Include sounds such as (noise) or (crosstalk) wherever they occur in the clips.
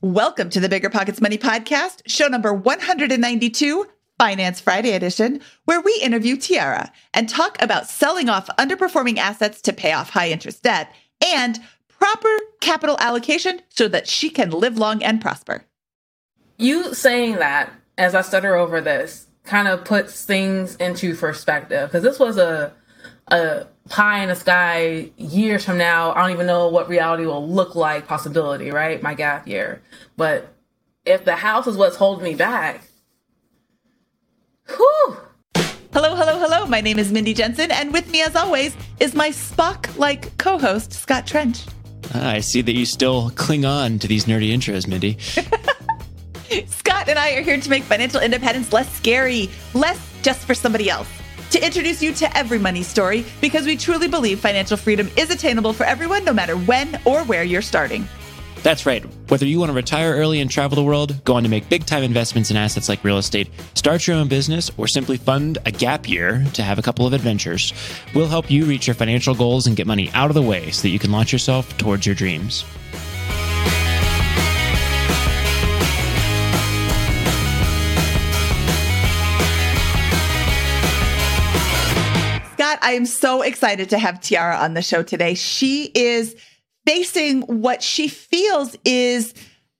Welcome to the BiggerPockets Money Podcast, show number 192, Finance Friday edition, where we interview Tiara and talk about selling off underperforming assets to pay off high interest debt and proper capital allocation so that she can live long and prosper. You saying that as I stutter over this kind of puts things into perspective because this was a a pie in the sky years from now. I don't even know what reality will look like. Possibility, right? My gap year, but if the house is what's holding me back, whew. Hello, hello, hello. My name is Mindy Jensen, and with me, as always, is my Spock like co host, Scott Trench. Ah, I see that you still cling on to these nerdy intros, Mindy. (laughs) Scott and I are here to make financial independence less scary, less just for somebody else. To introduce you to every money story because we truly believe financial freedom is attainable for everyone, no matter when or where you're starting. That's right. Whether you want to retire early and travel the world, go on to make big time investments in assets like real estate, start your own business, or simply fund a gap year to have a couple of adventures, we'll help you reach your financial goals and get money out of the way so that you can launch yourself towards your dreams. Scott, I am so excited to have Tiara on the show today. She is facing what she feels is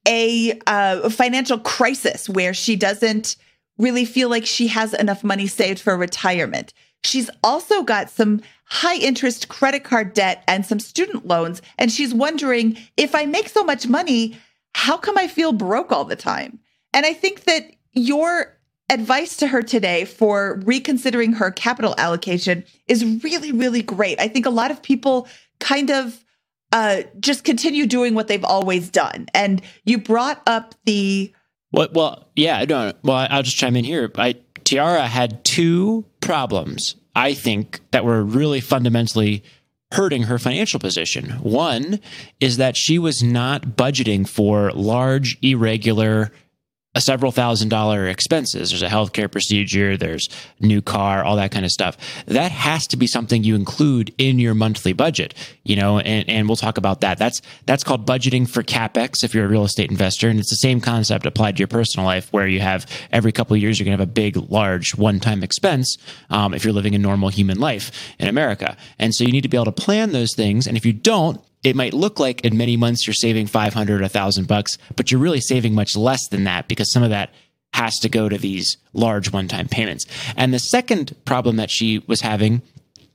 a uh, financial crisis where she doesn't really feel like she has enough money saved for retirement. She's also got some high interest credit card debt and some student loans. And she's wondering if I make so much money, how come I feel broke all the time? And I think that your advice to her today for reconsidering her capital allocation is really, really great. I think a lot of people kind of uh, just continue doing what they've always done. And you brought up the. Well, well, yeah, no, well, I'll just chime in here. I, Tiara had two problems, I think, that were really fundamentally hurting her financial position. One is that she was not budgeting for large, irregular a several thousand dollar expenses. There's a healthcare procedure, there's new car, all that kind of stuff. That has to be something you include in your monthly budget, you know, and, and we'll talk about that. That's that's called budgeting for capex if you're a real estate investor. And it's the same concept applied to your personal life where you have every couple of years you're gonna have a big, large one-time expense um, if you're living a normal human life in America. And so you need to be able to plan those things. And if you don't, it might look like in many months you're saving 500 1000 bucks but you're really saving much less than that because some of that has to go to these large one-time payments and the second problem that she was having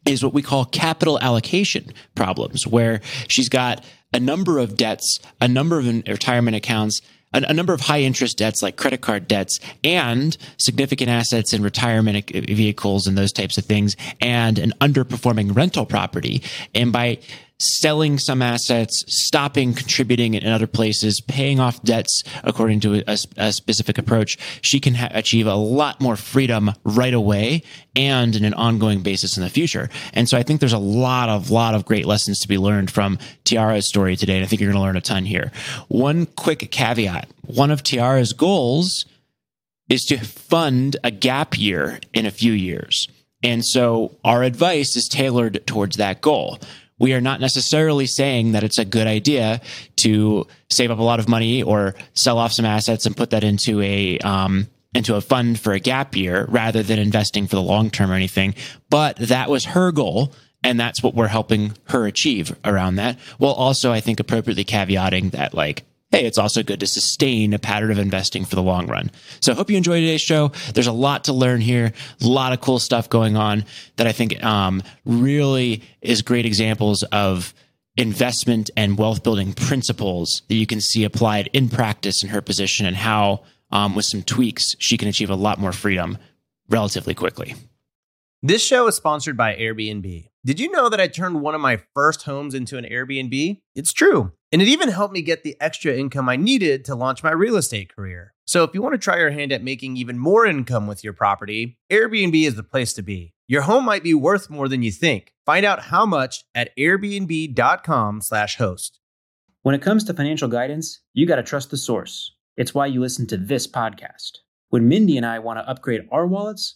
is what we call capital allocation problems where she's got a number of debts a number of retirement accounts a, number of high interest debts like credit card debts and significant assets in retirement vehicles and those types of things and an underperforming rental property. And by selling some assets, stopping contributing in other places, paying off debts according to a, a specific approach, she can ha- achieve a lot more freedom right away and in an ongoing basis in the future. And so I think there's a lot of lot of great lessons to be learned from Tiara's story today, and I think you're going to learn a ton here. One quick caveat: one of Tiara's goals is to fund a gap year in a few years. And so our advice is tailored towards that goal we are not necessarily saying that it's a good idea to save up a lot of money or sell off some assets and put that into a um, into a fund for a gap year rather than investing for the long term or anything. But that was her goal. And that's what we're helping her achieve around that. While also, I think, appropriately caveating that, like, hey, it's also good to sustain a pattern of investing for the long run. So I hope you enjoyed today's show. There's a lot to learn here, a lot of cool stuff going on that I think um, really is great examples of investment and wealth building principles that you can see applied in practice in her position and how, um, with some tweaks, she can achieve a lot more freedom relatively quickly. This show is sponsored by Airbnb. Did you know that I turned one of my first homes into an Airbnb? It's true. And it even helped me get the extra income I needed to launch my real estate career. So if you want to try your hand at making even more income with your property, Airbnb is the place to be. Your home might be worth more than you think. Find out how much at airbnb.com/host. When it comes to financial guidance, you got to trust the source. It's why you listen to this podcast. When Mindy and I want to upgrade our wallets,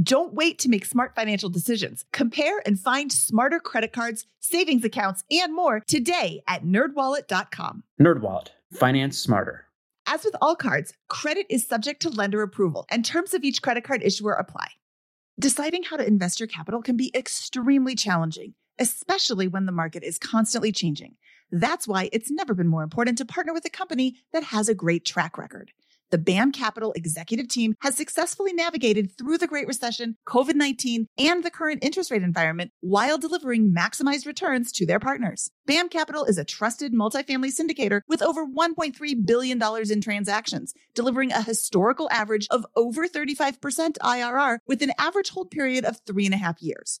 Don't wait to make smart financial decisions. Compare and find smarter credit cards, savings accounts, and more today at nerdwallet.com. NerdWallet, finance smarter. As with all cards, credit is subject to lender approval, and terms of each credit card issuer apply. Deciding how to invest your capital can be extremely challenging, especially when the market is constantly changing. That's why it's never been more important to partner with a company that has a great track record. The BAM Capital executive team has successfully navigated through the Great Recession, COVID 19, and the current interest rate environment while delivering maximized returns to their partners. BAM Capital is a trusted multifamily syndicator with over $1.3 billion in transactions, delivering a historical average of over 35% IRR with an average hold period of three and a half years.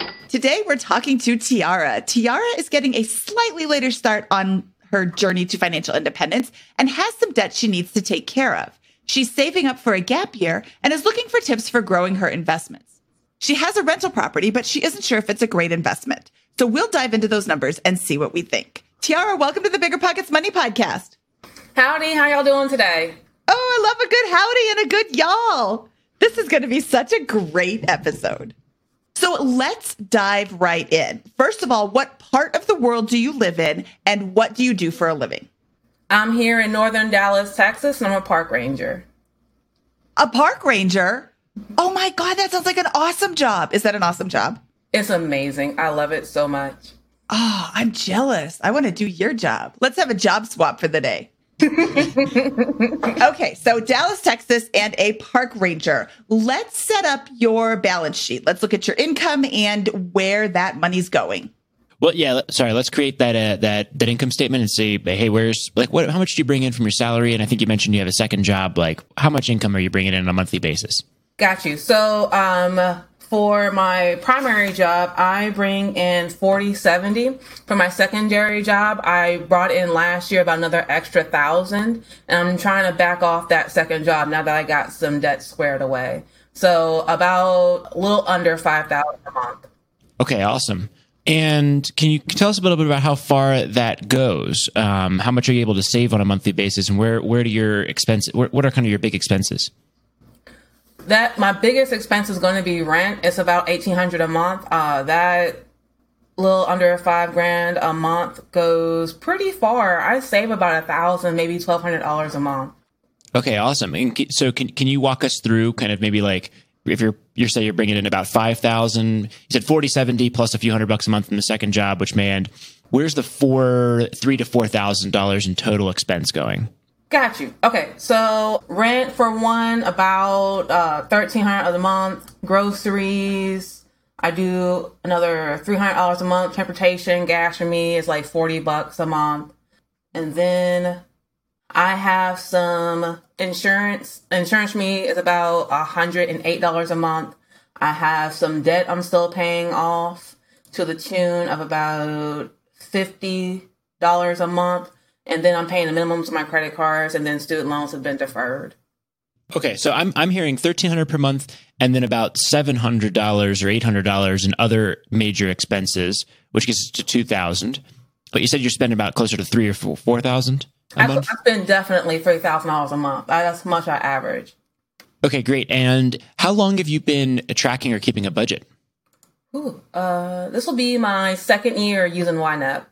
Today, we're talking to Tiara. Tiara is getting a slightly later start on her journey to financial independence and has some debt she needs to take care of. She's saving up for a gap year and is looking for tips for growing her investments. She has a rental property, but she isn't sure if it's a great investment. So we'll dive into those numbers and see what we think. Tiara, welcome to the BiggerPockets Money Podcast. Howdy, how y'all doing today? Oh, I love a good howdy and a good y'all. This is going to be such a great episode. So let's dive right in. First of all, what part of the world do you live in and what do you do for a living? I'm here in northern Dallas, Texas, and I'm a park ranger. A park ranger? Oh my God, that sounds like an awesome job. Is that an awesome job? It's amazing. I love it so much. Oh, I'm jealous. I want to do your job. Let's have a job swap for the day. (laughs) okay, so Dallas, Texas, and a park ranger. Let's set up your balance sheet. Let's look at your income and where that money's going. Well, yeah. Sorry. Let's create that uh, that that income statement and say, hey, where's like what? How much do you bring in from your salary? And I think you mentioned you have a second job. Like, how much income are you bringing in on a monthly basis? Got you. So, um, for my primary job, I bring in 40, 70. For my secondary job, I brought in last year about another extra thousand. And I'm trying to back off that second job now that I got some debt squared away. So about a little under 5,000 a month. Okay, awesome. And can you tell us a little bit about how far that goes? Um, how much are you able to save on a monthly basis, and where where do your expenses? What are kind of your big expenses? That my biggest expense is going to be rent. It's about eighteen hundred a month. Uh, that little under five grand a month goes pretty far. I save about a thousand, maybe twelve hundred dollars a month. Okay, awesome. And so, can can you walk us through kind of maybe like if you're you're say you're bringing in about five thousand? You said forty seventy plus a few hundred bucks a month from the second job, which may end. Where's the four three to four thousand dollars in total expense going? Got you. Okay, so rent for one about uh, thirteen hundred a month. Groceries, I do another three hundred dollars a month. Transportation, gas for me is like forty bucks a month, and then I have some insurance. Insurance for me is about hundred and eight dollars a month. I have some debt I'm still paying off to the tune of about fifty dollars a month and then I'm paying the minimums of my credit cards, and then student loans have been deferred. Okay, so I'm I'm hearing thirteen hundred per month, and then about seven hundred dollars or eight hundred dollars in other major expenses, which gets to two thousand. But you said you're spending about closer to three or four four thousand. I, I spend definitely three thousand dollars a month. That's much I average. Okay, great. And how long have you been tracking or keeping a budget? Ooh, uh, this will be my second year using YNAB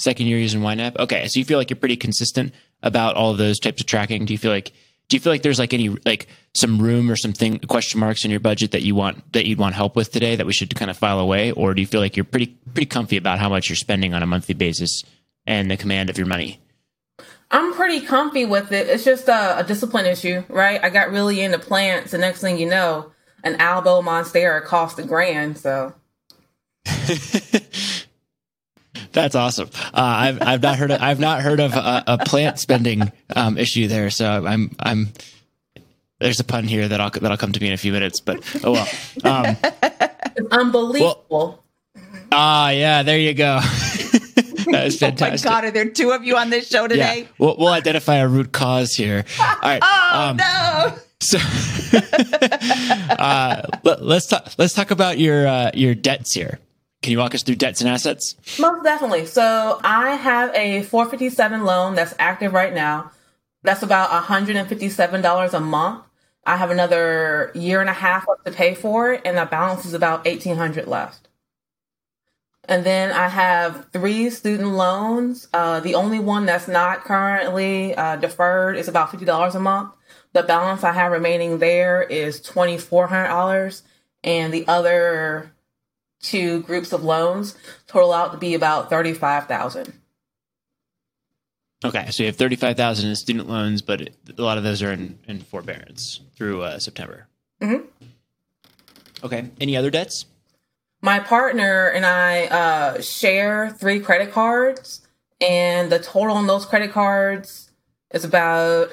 second year using YNAB. Okay, so you feel like you're pretty consistent about all of those types of tracking? Do you feel like do you feel like there's like any like some room or something question marks in your budget that you want that you'd want help with today that we should kind of file away, or do you feel like you're pretty pretty comfy about how much you're spending on a monthly basis and the command of your money? I'm pretty comfy with it. It's just a, a discipline issue, right? I got really into plants. The next thing you know, an Albo Monstera cost a grand. So (laughs) That's awesome. Uh, I've I've not heard of I've not heard of a, a plant spending um, issue there. So I'm I'm there's a pun here that I'll that'll come to me in a few minutes. But oh well. Um, it's unbelievable. Ah, uh, yeah, there you go. (laughs) that was fantastic. (laughs) Oh my god, are there two of you on this show today? Yeah. We'll, we'll identify a root cause here. (laughs) All right. oh um, no. So uh, let, us talk. Let's talk about your uh, your debts here. Can you walk us through debts and assets? Most definitely. So I have a 457 loan that's active right now. That's about $157 a month. I have another year and a half left to pay for it, and the balance is about 1800 left. And then I have three student loans. Uh, the only one that's not currently uh, deferred is about $50 a month. The balance I have remaining there is $2,400. And the other two groups of loans total out to be about 35000 Okay, so you have 35000 in student loans, but a lot of those are in, in forbearance through uh, September. Mm-hmm. Okay, any other debts? My partner and I uh, share three credit cards, and the total on those credit cards is about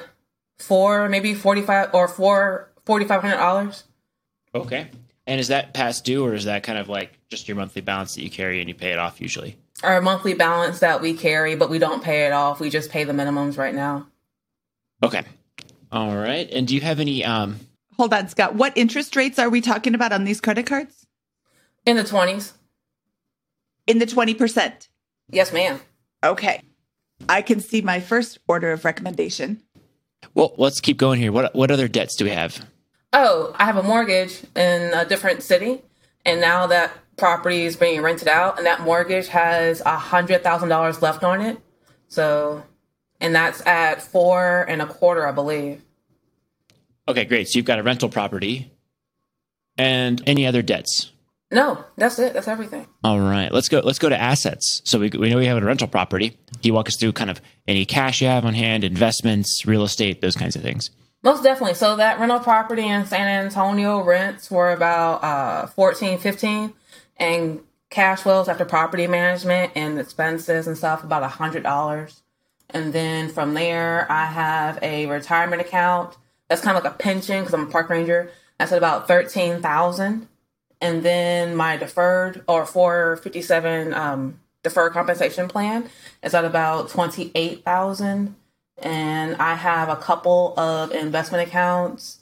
four, maybe 45 or four, $4,500. Okay. And is that past due or is that kind of like just your monthly balance that you carry and you pay it off usually? Our monthly balance that we carry, but we don't pay it off. We just pay the minimums right now. Okay. All right. And do you have any um Hold on, Scott. What interest rates are we talking about on these credit cards? In the 20s. In the 20%. Yes, ma'am. Okay. I can see my first order of recommendation. Well, let's keep going here. What what other debts do we have? Oh, I have a mortgage in a different city, and now that property is being rented out, and that mortgage has a hundred thousand dollars left on it. So, and that's at four and a quarter, I believe. Okay, great. So you've got a rental property, and any other debts? No, that's it. That's everything. All right, let's go. Let's go to assets. So we we know we have a rental property. Can you walk us through kind of any cash you have on hand, investments, real estate, those kinds of things? Most definitely. So that rental property in San Antonio rents were about uh 14, 15 and cash flows after property management and expenses and stuff about a hundred dollars. And then from there I have a retirement account. That's kind of like a pension because I'm a park ranger. That's at about thirteen thousand. And then my deferred or four fifty seven um deferred compensation plan is at about twenty eight thousand and I have a couple of investment accounts,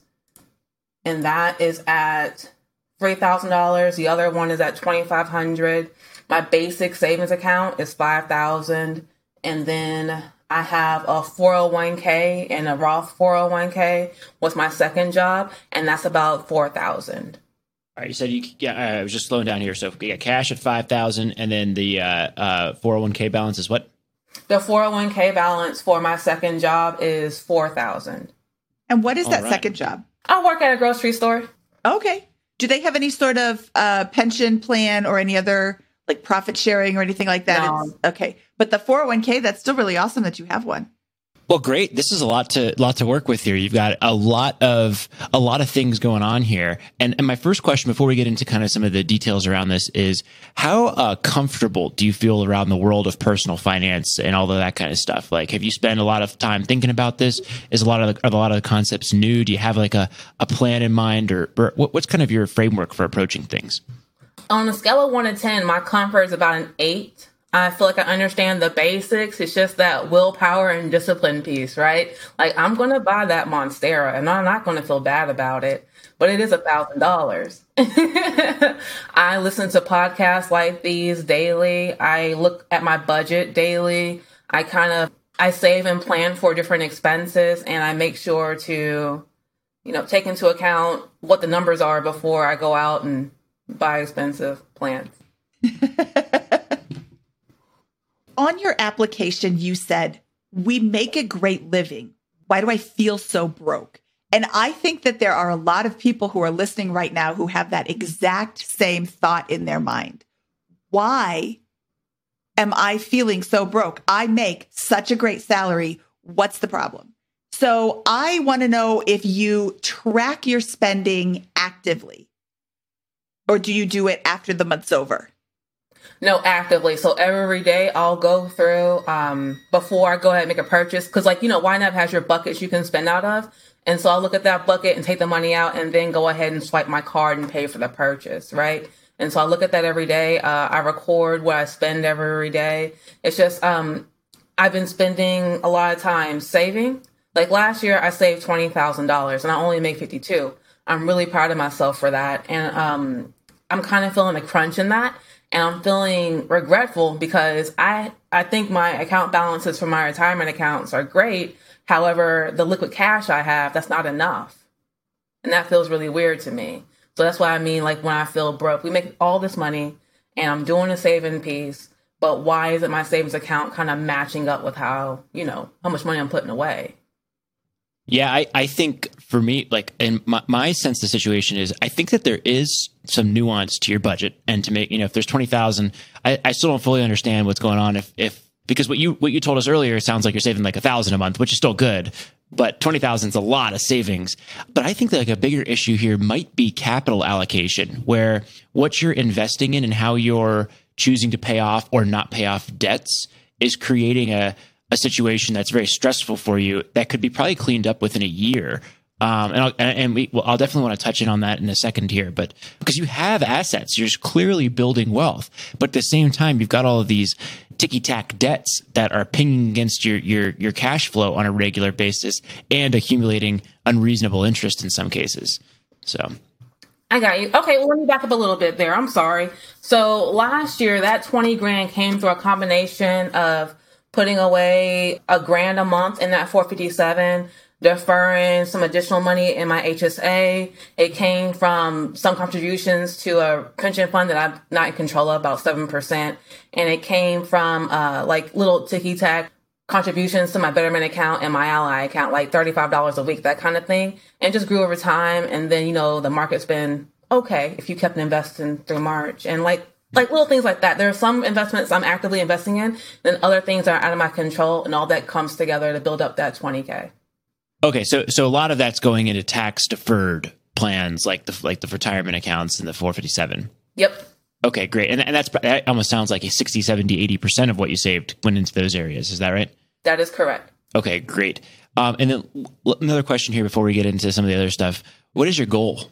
and that is at three thousand dollars. The other one is at twenty five hundred. My basic savings account is five thousand, and then I have a four hundred one k and a Roth four hundred one k with my second job, and that's about four thousand. All right, you said you yeah. Uh, I was just slowing down here. So got cash at five thousand, and then the uh, uh, four hundred oh one k balance is what? The 401k balance for my second job is 4000 And what is All that right. second job? I work at a grocery store. Okay. Do they have any sort of uh, pension plan or any other like profit sharing or anything like that? No. okay. But the 401k, that's still really awesome that you have one. Well, great. This is a lot to lot to work with here. You've got a lot of a lot of things going on here. And and my first question before we get into kind of some of the details around this is how uh, comfortable do you feel around the world of personal finance and all of that kind of stuff? Like, have you spent a lot of time thinking about this? Is a lot of the, are a lot of the concepts new? Do you have like a, a plan in mind, or, or what, what's kind of your framework for approaching things? On a scale of one to ten, my comfort is about an eight. I feel like I understand the basics. It's just that willpower and discipline piece, right? Like I'm going to buy that Monstera and I'm not going to feel bad about it, but it is a thousand dollars. (laughs) I listen to podcasts like these daily. I look at my budget daily. I kind of, I save and plan for different expenses and I make sure to, you know, take into account what the numbers are before I go out and buy expensive plants. (laughs) on your application, you said we make a great living. Why do I feel so broke? And I think that there are a lot of people who are listening right now who have that exact same thought in their mind. Why am I feeling so broke? I make such a great salary. What's the problem? So I want to know if you track your spending actively or do you do it after the month's over? No, actively. So every day I'll go through um, before I go ahead and make a purchase. Cause like, you know, YNAB has your buckets you can spend out of. And so I'll look at that bucket and take the money out and then go ahead and swipe my card and pay for the purchase, right? And so I look at that every day. Uh, I record what I spend every day. It's just, um, I've been spending a lot of time saving. Like last year, I saved $20,000 and I only make 52. I'm really proud of myself for that. And, um, I'm kind of feeling a crunch in that and I'm feeling regretful because I I think my account balances for my retirement accounts are great. However, the liquid cash I have, that's not enough. And that feels really weird to me. So that's why I mean like when I feel broke, we make all this money and I'm doing a saving piece, but why isn't my savings account kind of matching up with how, you know, how much money I'm putting away? Yeah, I, I think for me, like, and my, my sense of the situation is, I think that there is some nuance to your budget, and to make you know, if there's twenty thousand, I, I still don't fully understand what's going on. If if because what you what you told us earlier sounds like you're saving like a thousand a month, which is still good, but twenty thousand is a lot of savings. But I think that like a bigger issue here might be capital allocation, where what you're investing in and how you're choosing to pay off or not pay off debts is creating a a situation that's very stressful for you that could be probably cleaned up within a year. Um, and I'll, and we, well, I'll definitely want to touch in on that in a second here, but because you have assets, you're clearly building wealth, but at the same time, you've got all of these ticky tack debts that are pinging against your, your, your cash flow on a regular basis and accumulating unreasonable interest in some cases. So I got you. Okay, well, let me back up a little bit there. I'm sorry. So last year, that 20 grand came through a combination of putting away a grand a month in that 457, deferring some additional money in my HSA. It came from some contributions to a pension fund that I'm not in control of, about 7%. And it came from, uh, like little ticky tack contributions to my Betterment account and my Ally account, like $35 a week, that kind of thing. And just grew over time. And then, you know, the market's been okay if you kept investing through March. And like like little things like that. There are some investments I'm actively investing in, and other things are out of my control, and all that comes together to build up that 20k. Okay, so so a lot of that's going into tax deferred plans, like the like the retirement accounts and the 457. Yep. Okay, great, and and that's that almost sounds like a 60, 70, 80 percent of what you saved went into those areas. Is that right? That is correct. Okay, great. Um, and then another question here before we get into some of the other stuff. What is your goal?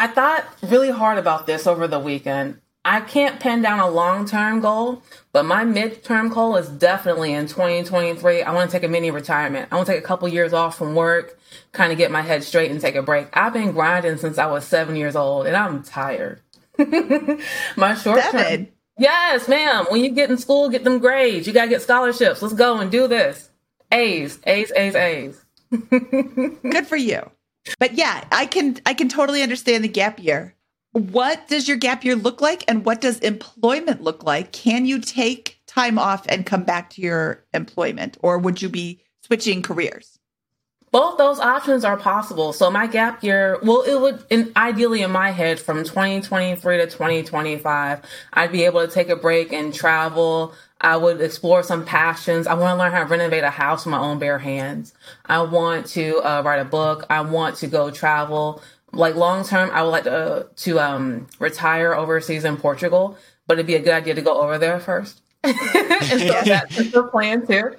I thought really hard about this over the weekend. I can't pin down a long term goal, but my midterm goal is definitely in 2023. I want to take a mini retirement. I want to take a couple years off from work, kind of get my head straight and take a break. I've been grinding since I was seven years old and I'm tired. (laughs) my short term. Yes, ma'am. When you get in school, get them grades. You got to get scholarships. Let's go and do this. A's, A's, A's, A's. (laughs) Good for you. But yeah, I can I can totally understand the gap year. What does your gap year look like and what does employment look like? Can you take time off and come back to your employment or would you be switching careers? Both those options are possible. So my gap year, well, it would in, ideally in my head from 2023 to 2025, I'd be able to take a break and travel. I would explore some passions. I want to learn how to renovate a house with my own bare hands. I want to uh, write a book. I want to go travel. Like long term, I would like to to um, retire overseas in Portugal, but it'd be a good idea to go over there first. (laughs) and so that's the plan too.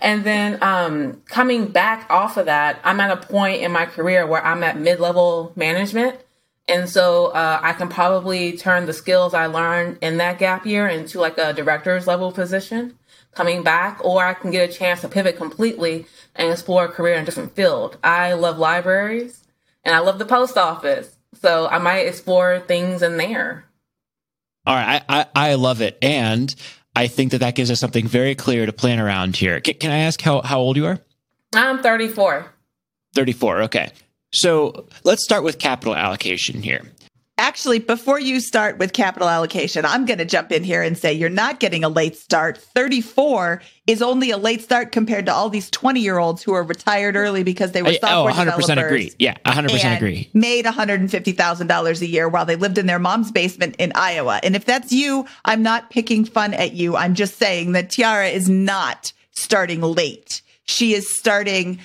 And then um, coming back off of that, I'm at a point in my career where I'm at mid level management. And so uh, I can probably turn the skills I learned in that gap year into like a director's level position coming back, or I can get a chance to pivot completely and explore a career in a different field. I love libraries and I love the post office. So I might explore things in there. All right. I, I, I love it. And I think that that gives us something very clear to plan around here. Can, can I ask how, how old you are? I'm 34. 34. Okay. So let's start with capital allocation here. Actually, before you start with capital allocation, I'm going to jump in here and say you're not getting a late start. 34 is only a late start compared to all these 20 year olds who are retired early because they were software I- oh, 100% developers agree. Yeah, 100% and agree. Made $150,000 a year while they lived in their mom's basement in Iowa. And if that's you, I'm not picking fun at you. I'm just saying that Tiara is not starting late. She is starting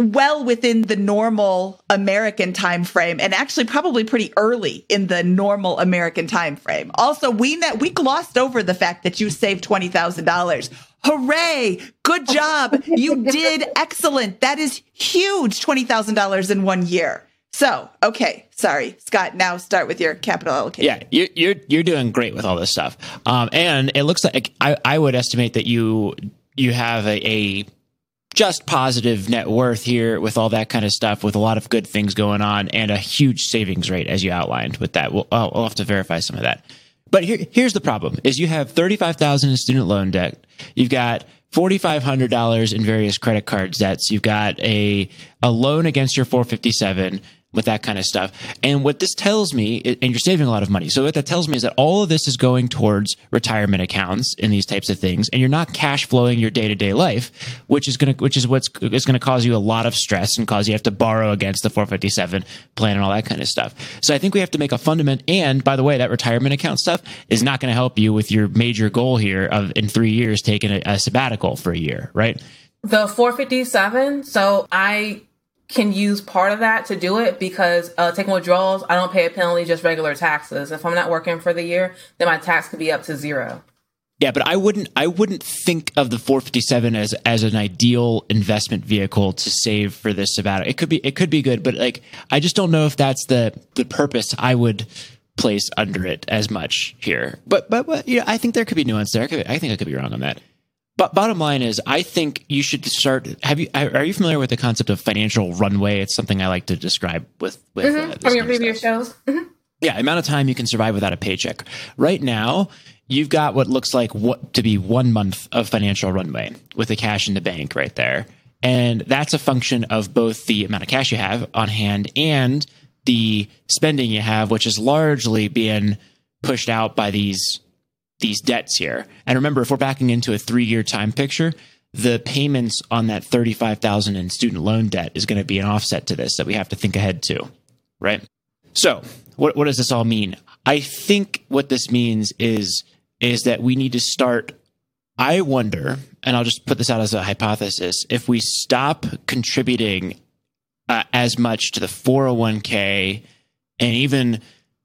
well within the normal American time frame and actually probably pretty early in the normal American time frame. Also, we ne- we glossed over the fact that you saved $20,000. Hooray! Good job. You (laughs) did excellent. That is huge $20,000 in one year. So, okay, sorry, Scott, now start with your capital allocation. Yeah, you're you're you're doing great with all this stuff, um, and it looks like I, I would estimate that you you have a, a just positive net worth here with all that kind of stuff, with a lot of good things going on, and a huge savings rate as you outlined with that. We'll, I'll, I'll have to verify some of that. But here, here's the problem: is you have thirty five thousand in student loan debt, you've got forty five hundred dollars in various credit card debts, you've got a a loan against your four fifty seven with that kind of stuff. And what this tells me, and you're saving a lot of money. So what that tells me is that all of this is going towards retirement accounts and these types of things, and you're not cash flowing your day to day life, which is going to, which is what's is going to cause you a lot of stress and cause you have to borrow against the 457 plan and all that kind of stuff. So I think we have to make a fundament. And by the way, that retirement account stuff is not going to help you with your major goal here of in three years taking a, a sabbatical for a year, right? The 457, so I can use part of that to do it because uh, taking withdrawals, I don't pay a penalty, just regular taxes. If I'm not working for the year, then my tax could be up to zero. Yeah, but I wouldn't I wouldn't think of the 457 as as an ideal investment vehicle to save for this sabbatical. It could be it could be good, but like I just don't know if that's the the purpose I would place under it as much here. But but, but yeah, I think there could be nuance there. I, could, I think I could be wrong on that. But bottom line is, I think you should start. Have you are you familiar with the concept of financial runway? It's something I like to describe with with uh, From your previous shows. Mhm. Yeah, amount of time you can survive without a paycheck. Right now, you've got what looks like what to be one month of financial runway with the cash in the bank right there. And that's a function of both the amount of cash you have on hand and the spending you have, which is largely being pushed out by these these debts here. And remember, if we're backing into a three year time picture, the payments on that thirty five thousand in student loan debt is going to be an offset to this that we have to think ahead to, right? So, what what does this all mean? I think what this means is is that we need to start. I wonder, and I'll just put this out as a hypothesis: if we stop contributing uh, as much to the 401k and even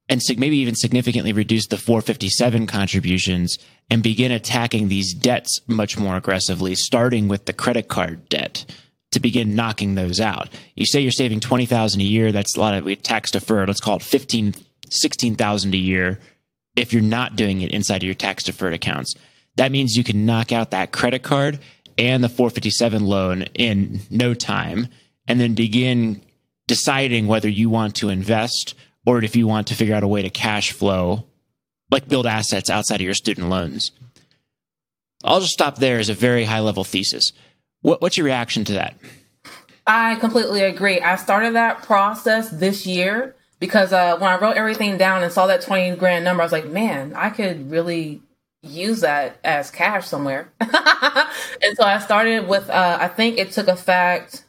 and maybe even significantly reduce the 457 contributions and begin attacking these debts much more aggressively, starting with the credit card debt to begin knocking those out. You say you're saving 20,000 a year, that's a lot of tax deferred. Let's call it 15 16,000 a year if you're not doing it inside of your tax deferred accounts. That means you can knock out that credit card and the 457 loan in no time and then begin deciding whether you want to invest or if you want to figure out a way to cash flow, like build assets outside of your student loans. I'll just stop there as a very high level thesis. What, what's your reaction to that? I completely agree. I started that process this year because uh, when I wrote everything down and saw that 20 grand number, I was like, man, I could really use that as cash somewhere. (laughs) and so I started with, uh, I think it took effect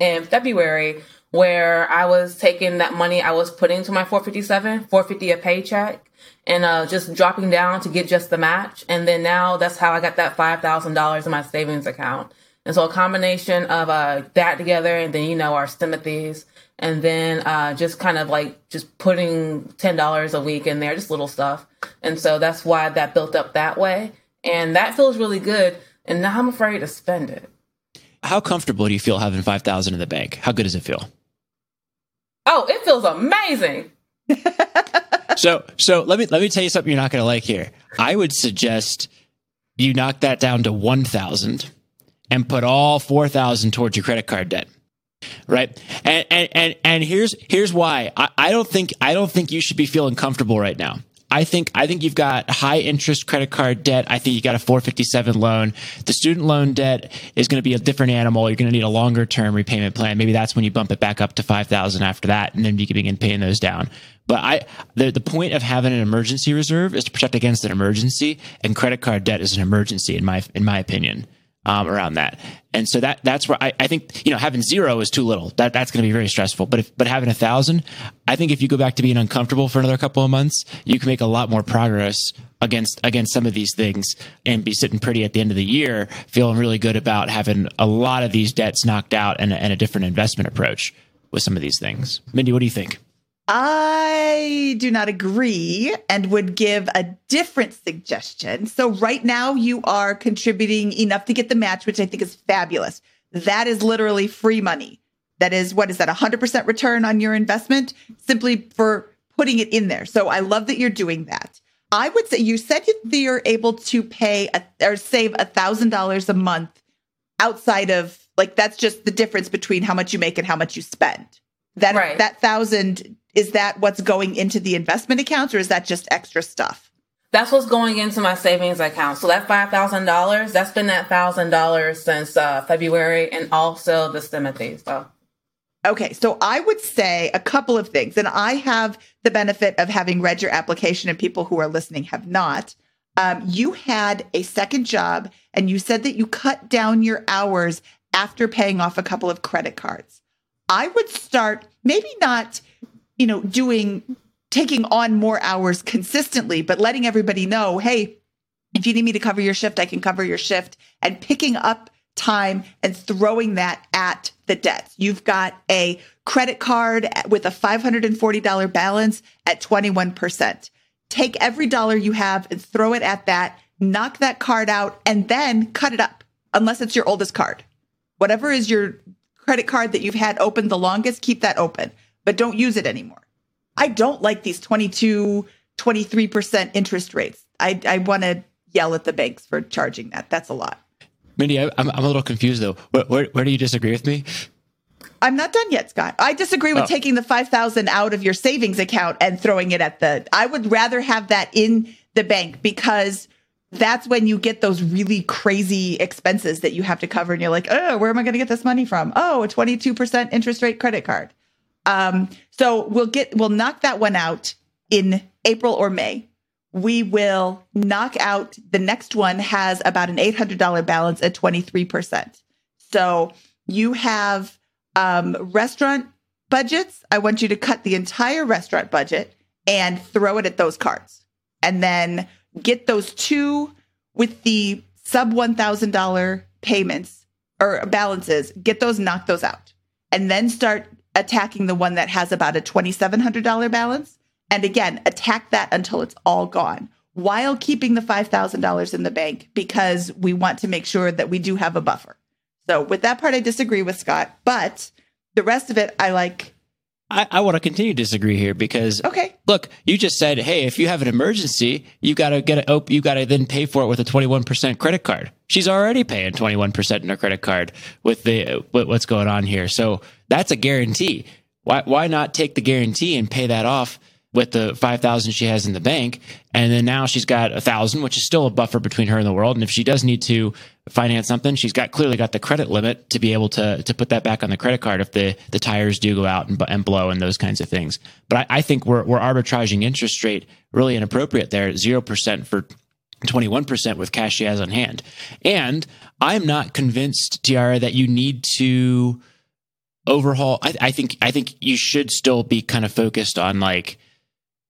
in February where I was taking that money I was putting to my 457, 450 a paycheck and uh, just dropping down to get just the match. And then now that's how I got that $5,000 in my savings account. And so a combination of uh, that together and then, you know, our Timothy's and then uh, just kind of like just putting $10 a week in there, just little stuff. And so that's why that built up that way. And that feels really good. And now I'm afraid to spend it. How comfortable do you feel having 5000 in the bank? How good does it feel? Oh, it feels amazing. (laughs) so so let me let me tell you something you're not going to like here. I would suggest you knock that down to 1000 and put all 4000 towards your credit card debt. Right? And and and, and here's here's why. I, I don't think I don't think you should be feeling comfortable right now. I think I think you've got high interest credit card debt. I think you got a 457 loan. The student loan debt is going to be a different animal. You're going to need a longer term repayment plan. Maybe that's when you bump it back up to 5,000 after that, and then you can begin paying those down. But I the the point of having an emergency reserve is to protect against an emergency, and credit card debt is an emergency in my in my opinion um, around that. And so that that's where I, I think you know having zero is too little. That that's going to be very stressful. But if but having a thousand, I think if you go back to being uncomfortable for another couple of months, you can make a lot more progress against against some of these things and be sitting pretty at the end of the year, feeling really good about having a lot of these debts knocked out and, and a different investment approach with some of these things. Mindy, what do you think? I do not agree and would give a different suggestion. So, right now, you are contributing enough to get the match, which I think is fabulous. That is literally free money. That is, what is that, 100% return on your investment simply for putting it in there. So, I love that you're doing that. I would say you said you're able to pay a, or save a $1,000 a month outside of like that's just the difference between how much you make and how much you spend. That Right. that thousand is that what's going into the investment accounts or is that just extra stuff? That's what's going into my savings account. So that five thousand dollars, that's been that thousand dollars since uh, February, and also the Stimity. So Okay, so I would say a couple of things, and I have the benefit of having read your application, and people who are listening have not. Um, you had a second job, and you said that you cut down your hours after paying off a couple of credit cards. I would start maybe not, you know, doing taking on more hours consistently, but letting everybody know, hey, if you need me to cover your shift, I can cover your shift, and picking up time and throwing that at the debts. You've got a credit card with a $540 balance at 21%. Take every dollar you have and throw it at that, knock that card out, and then cut it up, unless it's your oldest card. Whatever is your credit card that you've had open the longest, keep that open, but don't use it anymore. I don't like these 22, 23% interest rates. I, I want to yell at the banks for charging that. That's a lot. Mindy, I, I'm, I'm a little confused though. Where, where, where do you disagree with me? I'm not done yet, Scott. I disagree with Oh. taking the 5000 out of your savings account and throwing it at the I would rather have that in the bank because that's when you get those really crazy expenses that you have to cover and you're like, "Oh, where am I going to get this money from?" Oh, a 22% interest rate credit card. Um, so we'll get we'll knock that one out in April or May. We will knock out the next one has about an $800 balance at 23%. So you have um, restaurant budgets. I want you to cut the entire restaurant budget and throw it at those cards. And then get those two with the sub $1,000 payments or balances, get those, knock those out. And then start attacking the one that has about a $2,700 balance. And again, attack that until it's all gone while keeping the $5,000 in the bank because we want to make sure that we do have a buffer. So with that part, I disagree with Scott, but the rest of it, I like. I, I want to continue to disagree here because Okay. look, you just said, hey, if you have an emergency, you got to get it. Oh, you got to then pay for it with a 21% credit card. She's already paying 21% in her credit card with the with what's going on here. So that's a guarantee. Why why not take the guarantee and pay that off with the 5000 she has in the bank and then now she's got a 1000 which is still a buffer between her and the world and if she does need to finance something she's got clearly got the credit limit to be able to to put that back on the credit card if the the tires do go out and, and blow and those kinds of things. But I, I think we're we're arbitraging interest rate really inappropriate there 0% for 21% with cash she has on hand. And i'm not convinced tiara that you need to overhaul I, I think i think you should still be kind of focused on like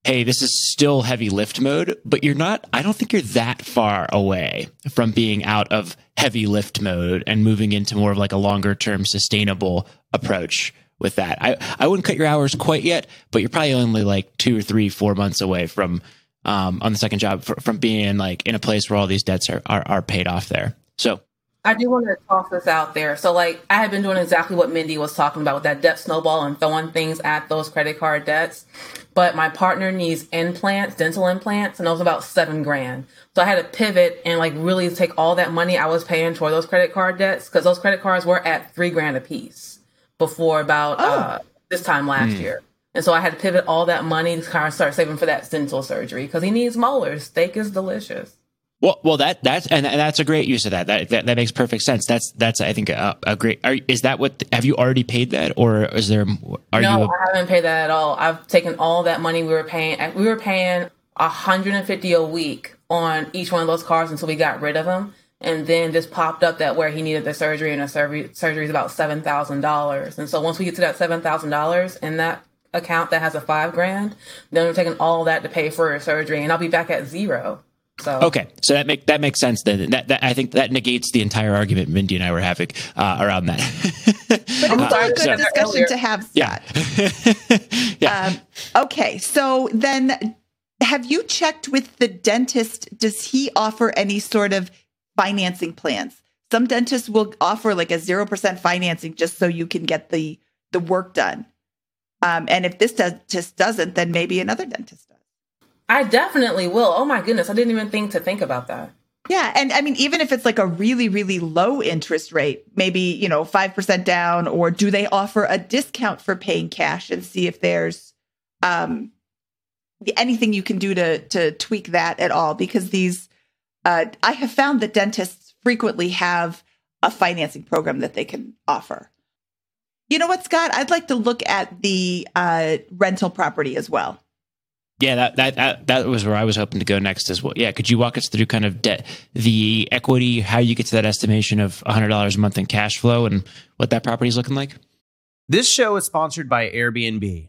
hey this is still heavy lift mode but you're not i don't think you're that far away from being out of heavy lift mode and moving into more of like a longer term sustainable approach with that. I i wouldn't cut your hours quite yet but you're probably only like two or three four months away from um on the second job fr- from being like in a place where all these debts are are, are paid off there. So I do want to toss this out there. So, like, I have been doing exactly what Mindy was talking about with that debt snowball and throwing things at those credit card debts. But my partner needs implants, dental implants, and those about seven grand. So I had to pivot and like really take all that money I was paying toward those credit card debts because those credit cards were at three grand a piece before about uh, this time last year. And so I had to pivot all that money to kind of start saving for that dental surgery because he needs molars. Steak is delicious. Well, well, that that's and, and that's a great use of that. That that, that makes perfect sense. That's that's I think a, a great. Are, is that what have you already paid that, or is there? Are no, you? A, I haven't paid that at all. I've taken all that money we were paying. We were paying 150 a week on each one of those cars until we got rid of them. And then this popped up that where he needed the surgery and the surgery surgery is about seven thousand dollars. And so once we get to that seven thousand dollars in that account that has a five grand, then we're taking all that to pay for a surgery, and I'll be back at zero. So okay, so that make that makes sense. Then that, that I think that negates the entire argument Mindy and I were having uh, around that. but it's (laughs) still a good so- discussion to have. yeah, Scott. (laughs) yeah. Um, okay, so then have you checked with the dentist? Does he offer any sort of financing plans? Some dentists will offer like a zero percent financing just so you can get the the work done. Um, and if this dentist doesn't, then maybe another dentist does. I definitely will. Oh my goodness, I didn't even think to think about that. Yeah, and I mean, even if it's like a really, really low interest rate, maybe you know five percent down, or do they offer a discount for paying cash and see if there's um, anything you can do to to tweak that at all? Because these, uh, I have found that dentists frequently have a financing program that they can offer. You know what, Scott? I'd like to look at the uh, rental property as well. Yeah, that, that that that was where I was hoping to go next as well. Yeah, could you walk us through kind of debt, the equity, how you get to that estimation of hundred dollars a month in cash flow, and what that property is looking like? This show is sponsored by Airbnb.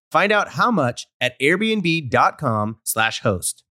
Find out how much at airbnb.com/slash host.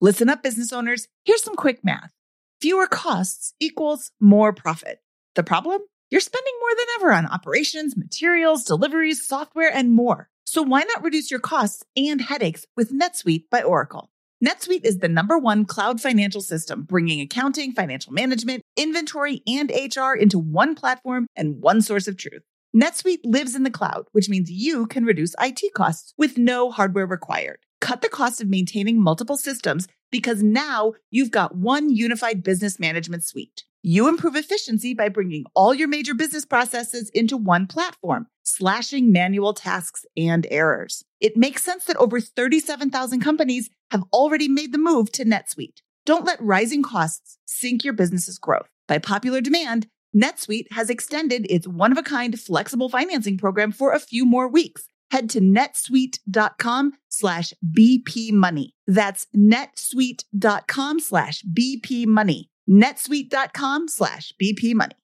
Listen up, business owners. Here's some quick math fewer costs equals more profit. The problem? You're spending more than ever on operations, materials, deliveries, software, and more. So why not reduce your costs and headaches with NetSuite by Oracle? NetSuite is the number one cloud financial system, bringing accounting, financial management, inventory, and HR into one platform and one source of truth. NetSuite lives in the cloud, which means you can reduce IT costs with no hardware required. Cut the cost of maintaining multiple systems because now you've got one unified business management suite. You improve efficiency by bringing all your major business processes into one platform, slashing manual tasks and errors. It makes sense that over 37,000 companies have already made the move to NetSuite. Don't let rising costs sink your business's growth. By popular demand, NetSuite has extended its one of a kind flexible financing program for a few more weeks. Head to netsuite.com slash BP money. That's netsuite.com slash BP money. netsuite.com slash BP money.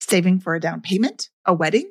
Saving for a down payment, a wedding,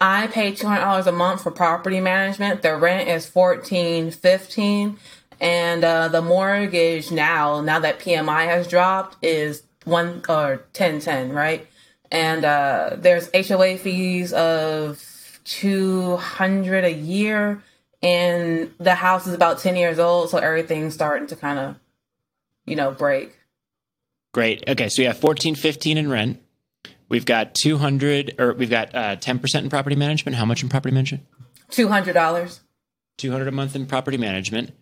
I pay two hundred dollars a month for property management. The rent is fourteen fifteen, and uh, the mortgage now, now that PMI has dropped, is one or ten ten, right? And uh, there's HOA fees of two hundred a year, and the house is about ten years old, so everything's starting to kind of, you know, break. Great. Okay, so you have fourteen fifteen in rent. We've got 200 or we've got uh, 10% in property management. How much in property management? $200. 200 a month in property management.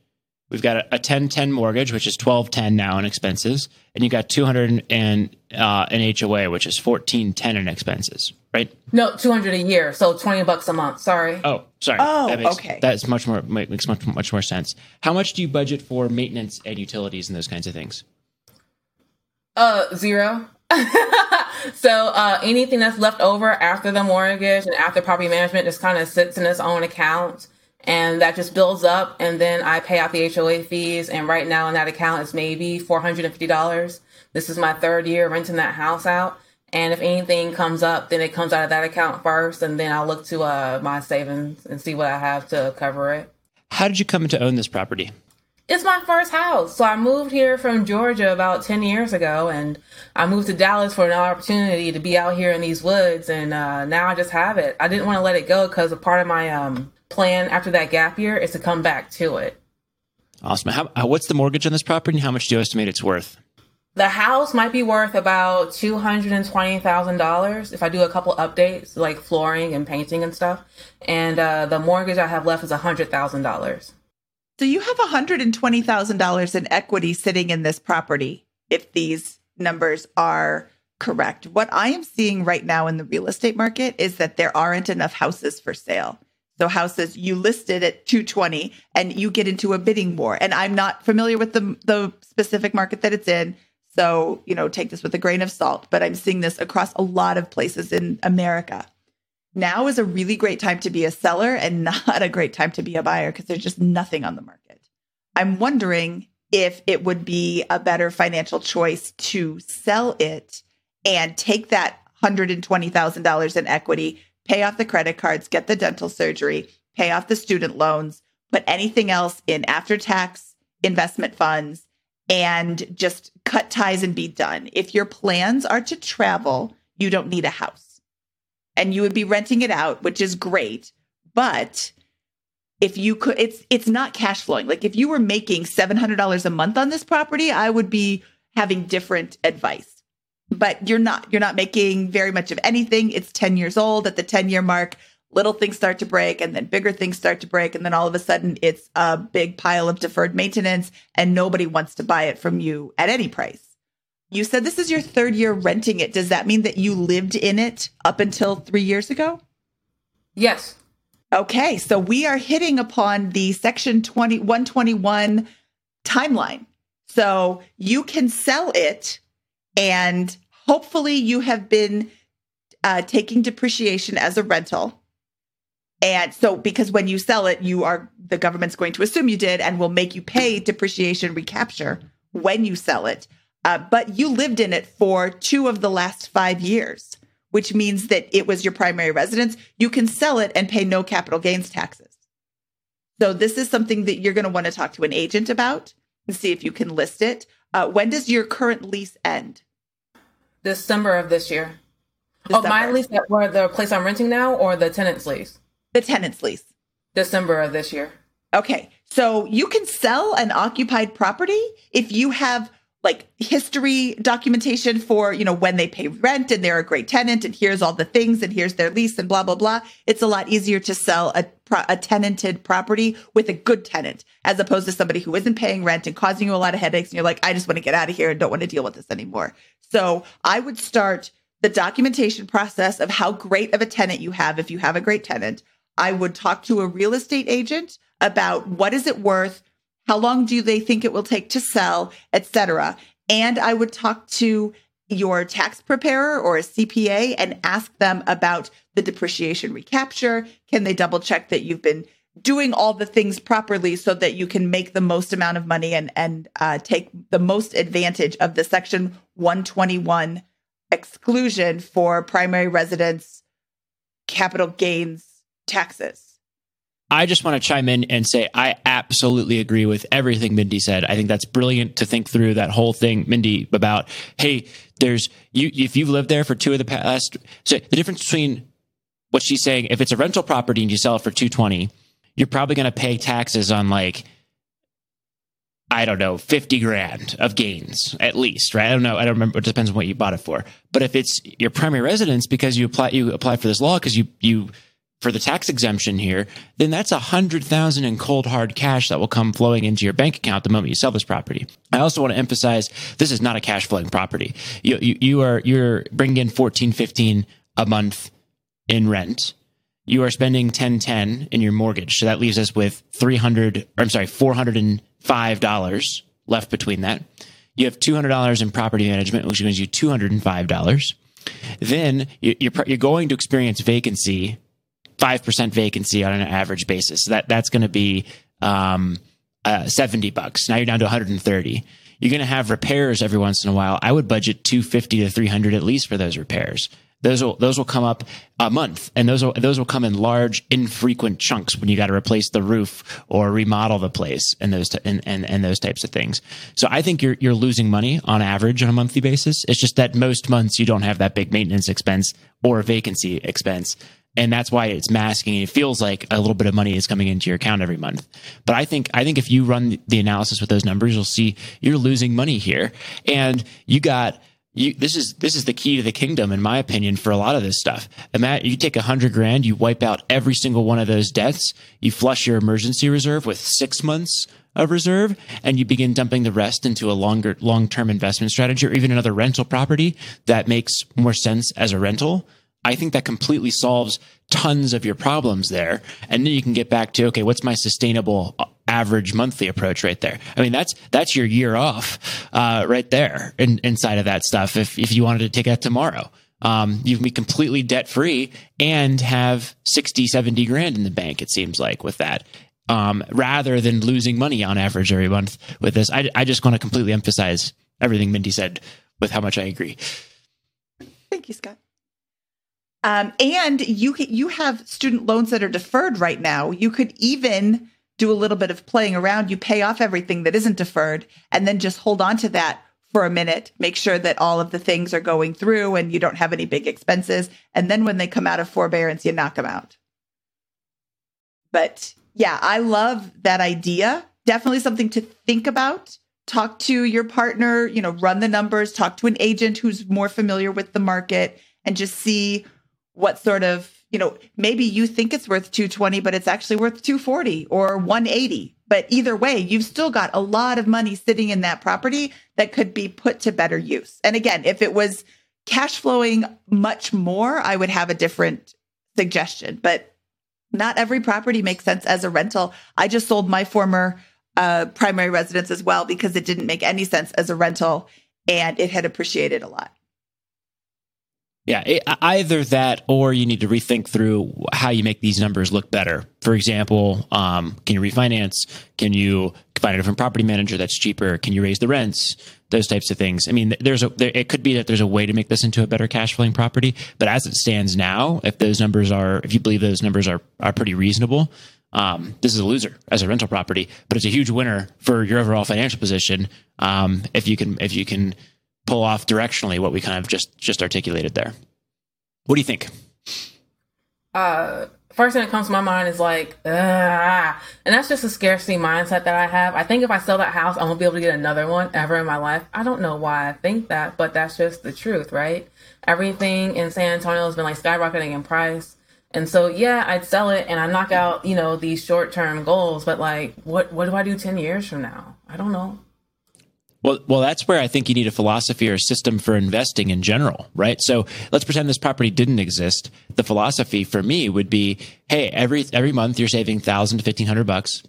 We've got a, a 1010 mortgage, which is 1210 now in expenses. And you got 200 and uh, an HOA, which is 1410 in expenses, right? No, 200 a year. So 20 bucks a month. Sorry. Oh, sorry. Oh, that makes, okay. That's much more, makes much, much more sense. How much do you budget for maintenance and utilities and those kinds of things? Uh, zero. (laughs) so uh, anything that's left over after the mortgage and after property management just kind of sits in its own account and that just builds up and then i pay out the hoa fees and right now in that account is maybe $450 this is my third year renting that house out and if anything comes up then it comes out of that account first and then i'll look to uh, my savings and see what i have to cover it. How did you come to own this property it's my first house. So I moved here from Georgia about 10 years ago and I moved to Dallas for an opportunity to be out here in these woods. And uh, now I just have it. I didn't want to let it go because a part of my um, plan after that gap year is to come back to it. Awesome. How, what's the mortgage on this property and how much do you estimate it's worth? The house might be worth about $220,000 if I do a couple updates like flooring and painting and stuff. And uh, the mortgage I have left is $100,000. So you have $120,000 in equity sitting in this property if these numbers are correct. What I am seeing right now in the real estate market is that there aren't enough houses for sale. So houses you listed at 220 and you get into a bidding war. And I'm not familiar with the the specific market that it's in. So, you know, take this with a grain of salt, but I'm seeing this across a lot of places in America now is a really great time to be a seller and (laughs) not a great time to be a buyer because there's just nothing on the market. I'm wondering if it would be a better financial choice to sell it and take that $120,000 in equity, pay off the credit cards, get the dental surgery, pay off the student loans, put anything else in after tax investment funds, and just cut ties and be done. If your plans are to travel, you don't need a house and you would be renting it out, which is great. But if you could, it's it's not cash flowing. Like if you were making seven hundred dollars a month on this property, I would be having different advice. But you're not. You're not making very much of anything. It's ten years old. At the ten year mark, little things start to break, and then bigger things start to break, and then all of a sudden, it's a big pile of deferred maintenance, and nobody wants to buy it from you at any price. You said this is your third year renting it. Does that mean that you lived in it up until three years ago? Yes. Okay, so we are hitting upon the section 20, 121 timeline. So you can sell it, and hopefully, you have been uh, taking depreciation as a rental. And so, because when you sell it, you are the government's going to assume you did and will make you pay depreciation recapture when you sell it. Uh, but you lived in it for two of the last five years, which means that it was your primary residence, you can sell it and pay no capital gains taxes. So this is something that you're going to want to talk to an agent about and see if you can list it. Uh, when does your current lease end? December of this year. December. Oh, my lease where the place I'm renting now or the tenant's lease? The tenant's lease. December of this year. Okay. So you can sell an occupied property if you have like history documentation for, you know, when they pay rent and they're a great tenant and here's all the things and here's their lease and blah, blah, blah. It's a lot easier to sell a, a tenanted property with a good tenant as opposed to somebody who isn't paying rent and causing you a lot of headaches. And you're like, I just want to get out of here and don't want to deal with this anymore. So I would start the documentation process of how great of a tenant you have if you have a great tenant. I would talk to a real estate agent about what is it worth? How long do they think it will take to sell, etc. And I would talk to your tax preparer or a CPA and ask them about the depreciation recapture. Can they double check that you've been doing all the things properly so that you can make the most amount of money and and uh, take the most advantage of the Section 121 exclusion for primary residence capital gains taxes. I just want to chime in and say I absolutely agree with everything Mindy said. I think that's brilliant to think through that whole thing, Mindy, about hey, there's you if you've lived there for two of the past. So the difference between what she's saying, if it's a rental property and you sell it for two twenty, you're probably going to pay taxes on like I don't know, 50 grand of gains at least, right? I don't know. I don't remember. It depends on what you bought it for. But if it's your primary residence because you apply, you apply for this law because you, you for the tax exemption here, then that's a hundred thousand in cold hard cash that will come flowing into your bank account the moment you sell this property. I also want to emphasize this is not a cash flowing property. You, you, you are, you're bringing in 14, 15 a month in rent. You are spending 10, 10 in your mortgage. So that leaves us with 300, or I'm sorry, $405 left between that. You have $200 in property management, which gives you $205. Then you're, you're going to experience vacancy 5% vacancy on an average basis. So that, that's going to be, um, uh, 70 bucks. Now you're down to 130. You're going to have repairs every once in a while. I would budget 250 to 300 at least for those repairs. Those will those will come up a month, and those will those will come in large, infrequent chunks when you got to replace the roof or remodel the place, and those t- and, and and those types of things. So I think you're you're losing money on average on a monthly basis. It's just that most months you don't have that big maintenance expense or vacancy expense and that's why it's masking. It feels like a little bit of money is coming into your account every month. But I think I think if you run the analysis with those numbers, you'll see you're losing money here, and you got. You, this is this is the key to the kingdom, in my opinion, for a lot of this stuff. You take a hundred grand, you wipe out every single one of those debts, you flush your emergency reserve with six months of reserve, and you begin dumping the rest into a longer long term investment strategy, or even another rental property that makes more sense as a rental I think that completely solves tons of your problems there. And then you can get back to, okay, what's my sustainable uh, average monthly approach right there? I mean, that's, that's your year off, uh, right there in, inside of that stuff. If, if you wanted to take that tomorrow, um, you can be completely debt free and have 60, 70 grand in the bank, it seems like with that. Um, rather than losing money on average every month with this. I, I just want to completely emphasize everything Mindy said with how much I agree. Thank you, Scott. Um, and you you have student loans that are deferred right now. You could even do a little bit of playing around. You pay off everything that isn't deferred, and then just hold on to that for a minute. Make sure that all of the things are going through, and you don't have any big expenses. And then when they come out of forbearance, you knock them out. But yeah, I love that idea. Definitely something to think about. Talk to your partner. You know, run the numbers. Talk to an agent who's more familiar with the market, and just see what sort of, you know, maybe you think it's worth 220, but it's actually worth 240 or 180. But either way, you've still got a lot of money sitting in that property that could be put to better use. And again, if it was cash flowing much more, I would have a different suggestion. But not every property makes sense as a rental. I just sold my former uh, primary residence as well because it didn't make any sense as a rental and it had appreciated a lot. Yeah, it, either that or you need to rethink through how you make these numbers look better. For example, um, can you refinance? Can you find a different property manager that's cheaper? Can you raise the rents? Those types of things. I mean, there's a there, it could be that there's a way to make this into a better cash flowing property, but as it stands now, if those numbers are, if you believe those numbers are are pretty reasonable, um, this is a loser as a rental property, but it's a huge winner for your overall financial position um, if you can if you can pull off directionally what we kind of just just articulated there. What do you think? Uh, first thing that comes to my mind is like, ah, and that's just a scarcity mindset that I have. I think if I sell that house, I won't be able to get another one ever in my life. I don't know why I think that, but that's just the truth, right? Everything in San Antonio has been like skyrocketing in price. And so, yeah, I'd sell it and I knock out, you know, these short term goals. But like, what what do I do ten years from now? I don't know. Well, well, that's where I think you need a philosophy or a system for investing in general, right? So let's pretend this property didn't exist. The philosophy for me would be, hey, every every month you're saving thousand to fifteen hundred bucks.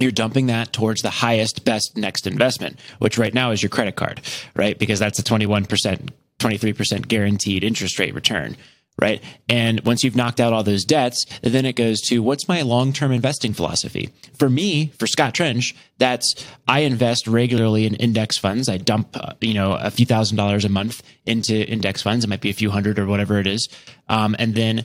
You're dumping that towards the highest, best next investment, which right now is your credit card, right? Because that's a twenty one percent, twenty three percent guaranteed interest rate return right? And once you've knocked out all those debts, then it goes to what's my long term investing philosophy? For me, for Scott Trench, that's I invest regularly in index funds. I dump, uh, you know, a few thousand dollars a month into index funds. It might be a few hundred or whatever it is. Um, and then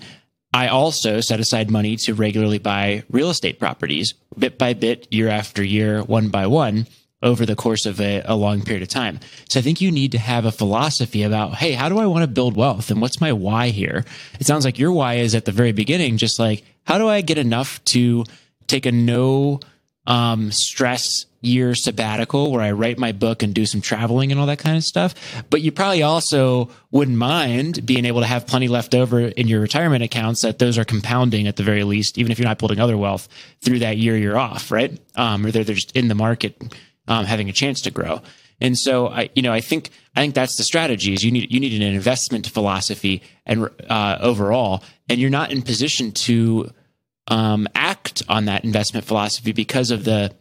I also set aside money to regularly buy real estate properties bit by bit, year after year, one by one over the course of a, a, long period of time. So I think you need to have a philosophy about, hey, how do I want to build wealth and what's my why here? It sounds like your why is at the very beginning, just like, how do I get enough to take a no um, stress year sabbatical where I write my book and do some traveling and all that kind of stuff. But you probably also wouldn't mind being able to have plenty left over in your retirement accounts that those are compounding at the very least, even if you're not building other wealth through that year you're off, right? Um, or they're, they're just in the market um, having a chance to grow. And so I, you know, I think I think that's the strategy. Is you need you need an investment philosophy and uh, overall, and you're not in position to um, act on that investment philosophy because of the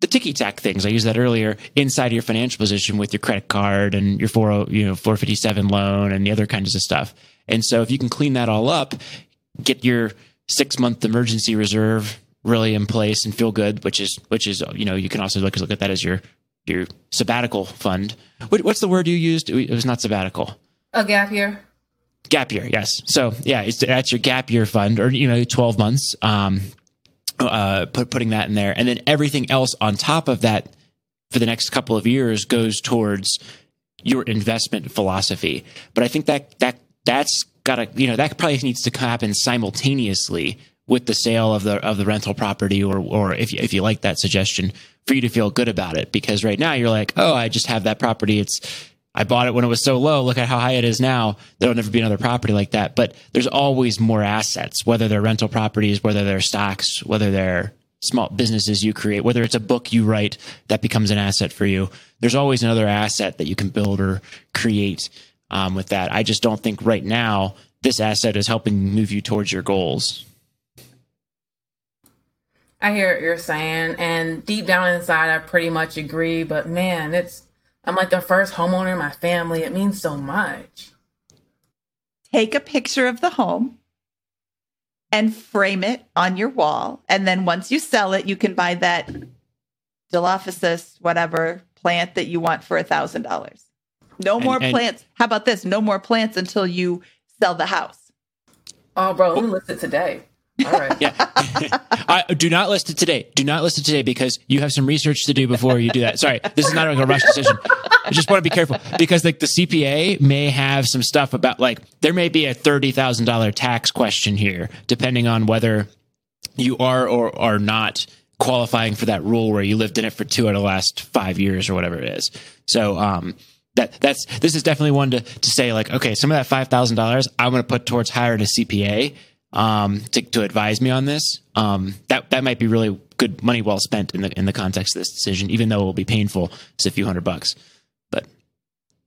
the ticky tack things. I used that earlier inside your financial position with your credit card and your four you know four fifty seven loan and the other kinds of stuff. And so if you can clean that all up, get your six month emergency reserve really in place and feel good, which is which is you know you can also look look at that as your your sabbatical fund. What, what's the word you used? It was not sabbatical. A gap year. Gap year, yes. So yeah, it's that's your gap year fund, or you know, twelve months. Um, uh, put putting that in there, and then everything else on top of that for the next couple of years goes towards your investment philosophy. But I think that that that's got to you know that probably needs to happen simultaneously with the sale of the of the rental property or or if you, if you like that suggestion for you to feel good about it. Because right now you're like oh I just have that property. It's I bought it when it was so low. Look at how high it is now. There'll never be another property like that. But there's always more assets whether they're rental properties whether they're stocks whether they're small businesses you create whether it's a book you write that becomes an asset for you. There's always another asset that you can build or create um, with that. I just don't think right now this asset is helping move you towards your goals I hear what you're saying, and deep down inside, I pretty much agree. But man, it's I'm like the first homeowner in my family. It means so much. Take a picture of the home and frame it on your wall, and then once you sell it, you can buy that Dilophosis, whatever plant that you want for a thousand dollars. No more and, plants. How about this? No more plants until you sell the house. Oh, bro, let me list it today. All right. Yeah. I, do not list it today. Do not list it today because you have some research to do before you do that. Sorry, this is not like a rush decision. I just want to be careful because like the CPA may have some stuff about like there may be a thirty thousand dollar tax question here, depending on whether you are or are not qualifying for that rule where you lived in it for two out of the last five years or whatever it is. So um, that that's this is definitely one to to say like okay, some of that five thousand dollars I'm going to put towards hiring a CPA um, to, to advise me on this. Um, that that might be really good money well spent in the in the context of this decision, even though it will be painful. It's a few hundred bucks, but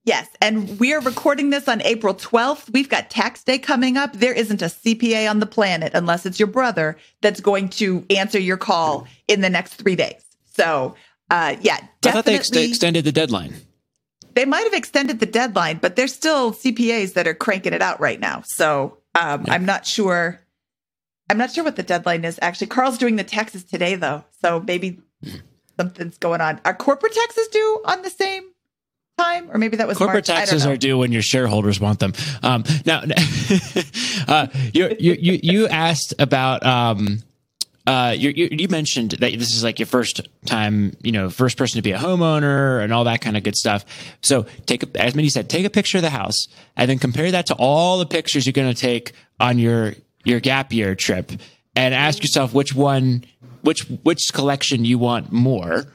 yes. And we are recording this on April twelfth. We've got tax day coming up. There isn't a CPA on the planet unless it's your brother that's going to answer your call in the next three days. So, uh, yeah, definitely. I thought they ex- extended the deadline. they might have extended the deadline, but there's still CPAs that are cranking it out right now. So um, I'm not sure. I'm not sure what the deadline is. Actually, Carl's doing the taxes today, though, so maybe something's going on. Are corporate taxes due on the same time, or maybe that was corporate March? taxes are due when your shareholders want them. Um, now, (laughs) uh, you, you you you asked about. Um, uh, you, you, you mentioned that this is like your first time, you know, first person to be a homeowner and all that kind of good stuff. So take, a, as Mindy said, take a picture of the house and then compare that to all the pictures you're going to take on your your gap year trip, and ask yourself which one, which which collection you want more,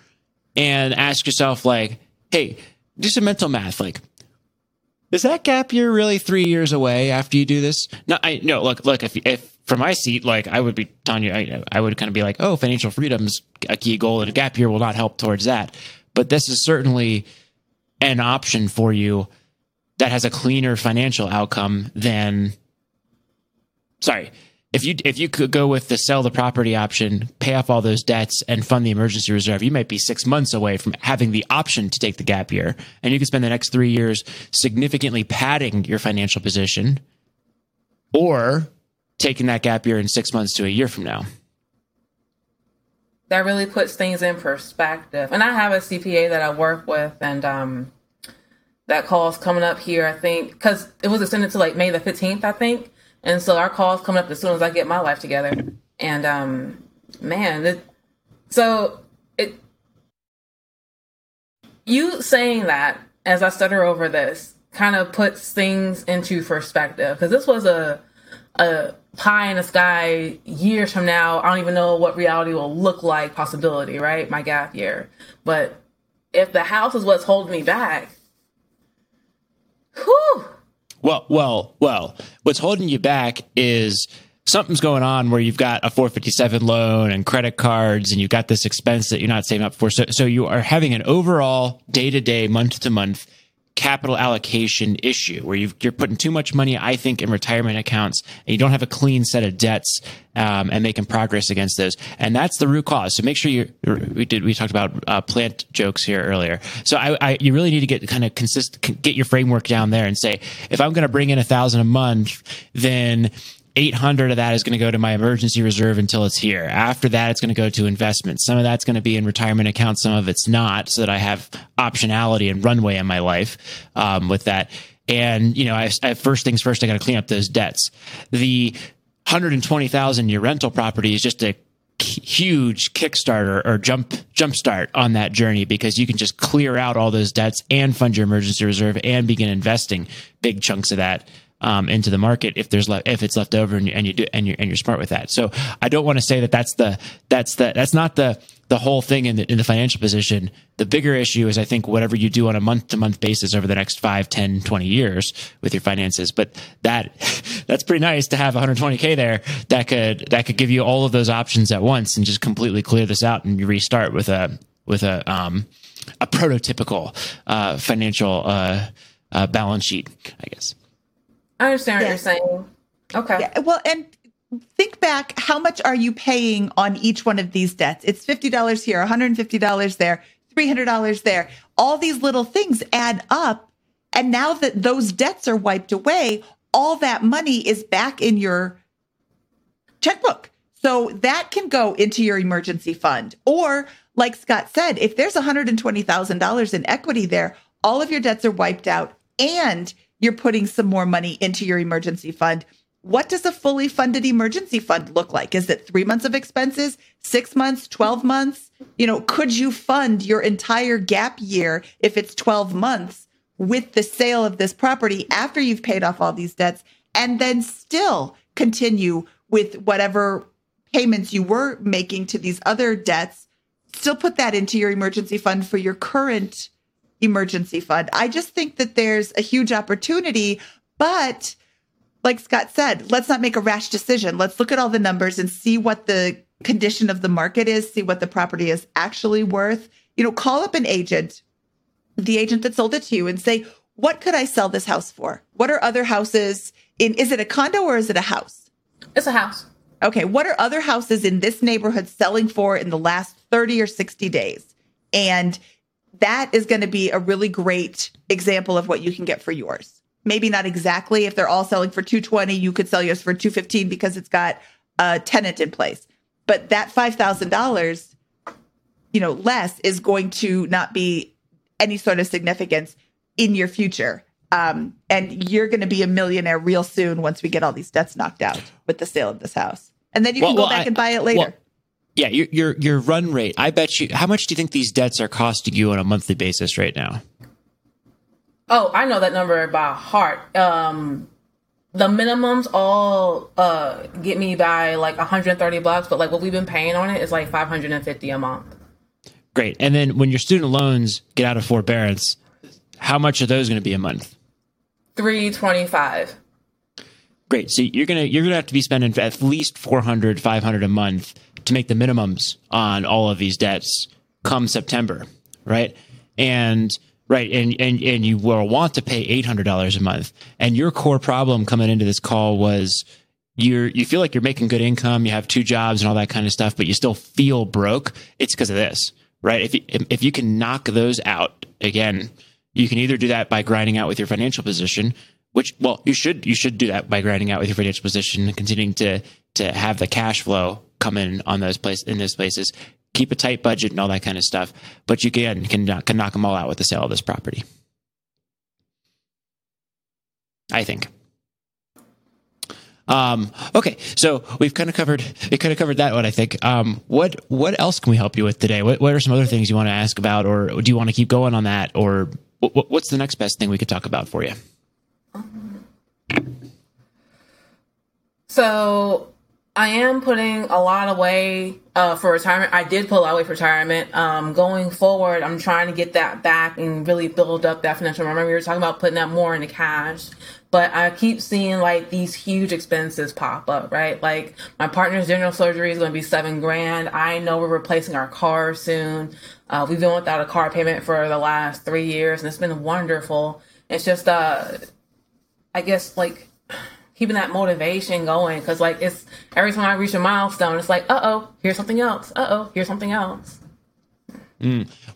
and ask yourself like, hey, do some mental math, like is that gap year really three years away after you do this? No, I no. Look, look. If if from my seat, like I would be telling you, I, I would kind of be like, oh, financial freedom's a key goal, and a gap year will not help towards that. But this is certainly an option for you that has a cleaner financial outcome than. Sorry, if you if you could go with the sell the property option, pay off all those debts, and fund the emergency reserve, you might be six months away from having the option to take the gap year, and you could spend the next three years significantly padding your financial position, or taking that gap year in six months to a year from now. That really puts things in perspective. And I have a CPA that I work with, and um, that call's coming up here. I think because it was extended to like May the fifteenth, I think. And so our call's coming up as soon as I get my life together. And um, man, it, so it you saying that as I stutter over this kind of puts things into perspective because this was a a pie in the sky years from now. I don't even know what reality will look like. Possibility, right? My gap year, but if the house is what's holding me back, whew well, well, well. What's holding you back is something's going on where you've got a 457 loan and credit cards and you've got this expense that you're not saving up for. So, so you are having an overall day to day, month to month capital allocation issue where you are putting too much money, I think, in retirement accounts and you don't have a clean set of debts um, and making progress against those. And that's the root cause. So make sure you, we did, we talked about uh, plant jokes here earlier. So I, I, you really need to get kind of consistent, get your framework down there and say, if I'm going to bring in a thousand a month, then 800 of that is going to go to my emergency reserve until it's here. After that, it's going to go to investments. Some of that's going to be in retirement accounts. Some of it's not so that I have optionality and runway in my life um, with that. And, you know, I, I first things first, I got to clean up those debts. The 120,000 your rental property is just a huge kickstarter or jump jump start on that journey because you can just clear out all those debts and fund your emergency reserve and begin investing big chunks of that um, into the market if there's le- if it's left over and you, and you do and you're and you're smart with that. So I don't want to say that that's the that's the that's not the the whole thing in the in the financial position. The bigger issue is I think whatever you do on a month to month basis over the next 5, 10, 20 years with your finances. But that (laughs) that's pretty nice to have 120k there that could that could give you all of those options at once and just completely clear this out and you restart with a with a um a prototypical uh, financial uh, uh, balance sheet, I guess. I understand what you're saying. Okay. Yeah, well, and think back how much are you paying on each one of these debts? It's $50 here, $150 there, $300 there. All these little things add up. And now that those debts are wiped away, all that money is back in your checkbook. So that can go into your emergency fund. Or, like Scott said, if there's $120,000 in equity there, all of your debts are wiped out and you're putting some more money into your emergency fund. What does a fully funded emergency fund look like? Is it three months of expenses, six months, 12 months? You know, could you fund your entire gap year if it's 12 months with the sale of this property after you've paid off all these debts and then still continue with whatever payments you were making to these other debts? Still put that into your emergency fund for your current emergency fund. I just think that there's a huge opportunity, but like Scott said, let's not make a rash decision. Let's look at all the numbers and see what the condition of the market is, see what the property is actually worth. You know, call up an agent, the agent that sold it to you, and say, what could I sell this house for? What are other houses in? Is it a condo or is it a house? It's a house. Okay. What are other houses in this neighborhood selling for in the last 30 or 60 days? And that is going to be a really great example of what you can get for yours. Maybe not exactly if they're all selling for 220, you could sell yours for 215 because it's got a tenant in place. But that $5,000, you know, less is going to not be any sort of significance in your future. Um, and you're going to be a millionaire real soon once we get all these debts knocked out with the sale of this house. And then you Well, can go well, back I- and buy it later. well, Yeah, your your your run rate. I bet you. How much do you think these debts are costing you on a monthly basis right now? Oh, I know that number by heart. Um, the minimums all uh get me by like 130 bucks, but like what we've been paying on it is like 550 a month. Great. And then when your student loans get out of forbearance, how much are those going to be a month? 325. Great. So you're gonna you're gonna have to be spending at least 400, 500 a month to make the minimums on all of these debts come September, right? And right, and and and you will want to pay eight hundred dollars a month. And your core problem coming into this call was you're you feel like you're making good income, you have two jobs and all that kind of stuff, but you still feel broke. It's because of this, right? If you, if you can knock those out again, you can either do that by grinding out with your financial position, which well you should you should do that by grinding out with your financial position and continuing to to have the cash flow come in on those place in those places. Keep a tight budget and all that kind of stuff, but you can can knock- can knock them all out with the sale of this property. I think. Um, okay, so we've kind of covered we kind of covered that one. I think. Um, what what else can we help you with today? What what are some other things you want to ask about, or do you want to keep going on that, or what, what's the next best thing we could talk about for you? So I am putting a lot away uh, for retirement. I did put a lot away for retirement. Um, going forward, I'm trying to get that back and really build up that financial. Remember, we were talking about putting that more into cash, but I keep seeing like these huge expenses pop up. Right, like my partner's general surgery is going to be seven grand. I know we're replacing our car soon. Uh, we've been without a car payment for the last three years, and it's been wonderful. It's just, uh, I guess, like keeping that motivation going because like it's every time I reach a milestone, it's like, uh oh, here's something else. Uh oh, here's something else.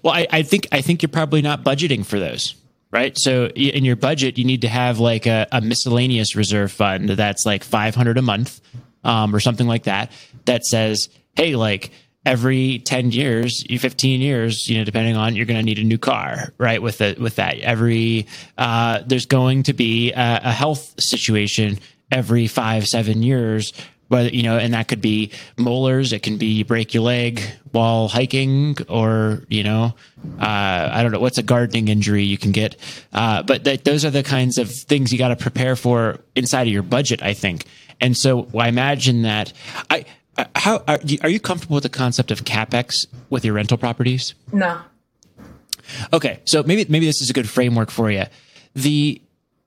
Well, I, I think I think you're probably not budgeting for those, right? So in your budget, you need to have like a, a miscellaneous reserve fund that's like 500 a month, um, or something like that. That says, hey, like every 10 years, 15 years, you know, depending on you're going to need a new car, right? With the with that, every uh, there's going to be a, a health situation every five seven years but you know, and that could be molars. It can be you break your leg while hiking, or you know, uh, I don't know what's a gardening injury you can get. Uh, but th- those are the kinds of things you got to prepare for inside of your budget, I think. And so I imagine that I. How are you, are you comfortable with the concept of capex with your rental properties? No. Okay, so maybe maybe this is a good framework for you. The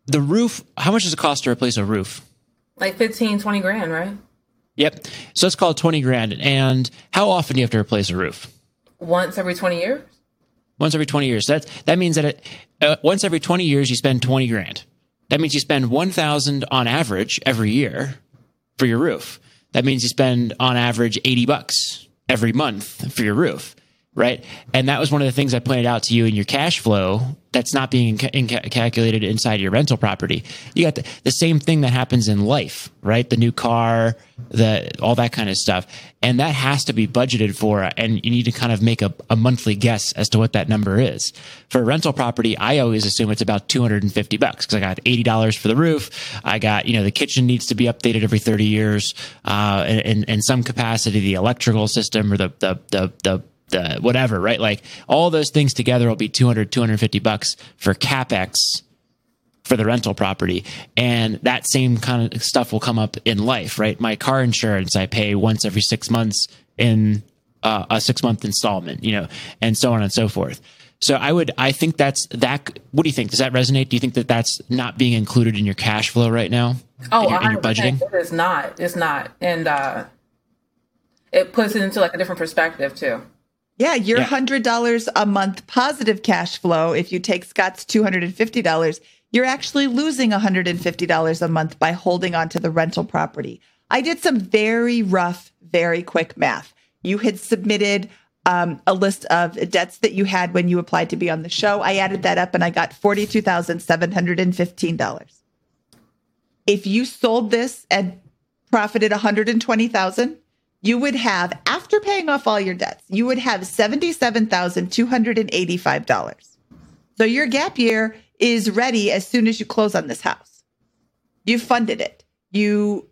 the roof. How much does it cost to replace a roof? Like 15, 20 grand, right? Yep. So let's call it 20 grand. And how often do you have to replace a roof? Once every 20 years? Once every 20 years. That, that means that it, uh, once every 20 years, you spend 20 grand. That means you spend 1,000 on average every year for your roof. That means you spend on average 80 bucks every month for your roof. Right. And that was one of the things I pointed out to you in your cash flow that's not being in- calculated inside your rental property. You got the, the same thing that happens in life, right? The new car, the, all that kind of stuff. And that has to be budgeted for. And you need to kind of make a, a monthly guess as to what that number is. For a rental property, I always assume it's about 250 bucks because I got $80 for the roof. I got, you know, the kitchen needs to be updated every 30 years. Uh, in, in some capacity, the electrical system or the, the, the, the, the whatever, right? Like all those things together will be 200, 250 bucks for capex for the rental property. And that same kind of stuff will come up in life, right? My car insurance, I pay once every six months in uh, a six month installment, you know, and so on and so forth. So I would, I think that's that. What do you think? Does that resonate? Do you think that that's not being included in your cash flow right now? Oh, in your, in your budgeting? It is not. It's not. And uh, it puts it into like a different perspective too. Yeah, your hundred dollars a month positive cash flow. If you take Scott's two hundred and fifty dollars, you're actually losing hundred and fifty dollars a month by holding on to the rental property. I did some very rough, very quick math. You had submitted um, a list of debts that you had when you applied to be on the show. I added that up and I got $42,715. If you sold this and profited 120,000, you would have after paying off all your debts, you would have $77,285. So your gap year is ready as soon as you close on this house. You funded it. You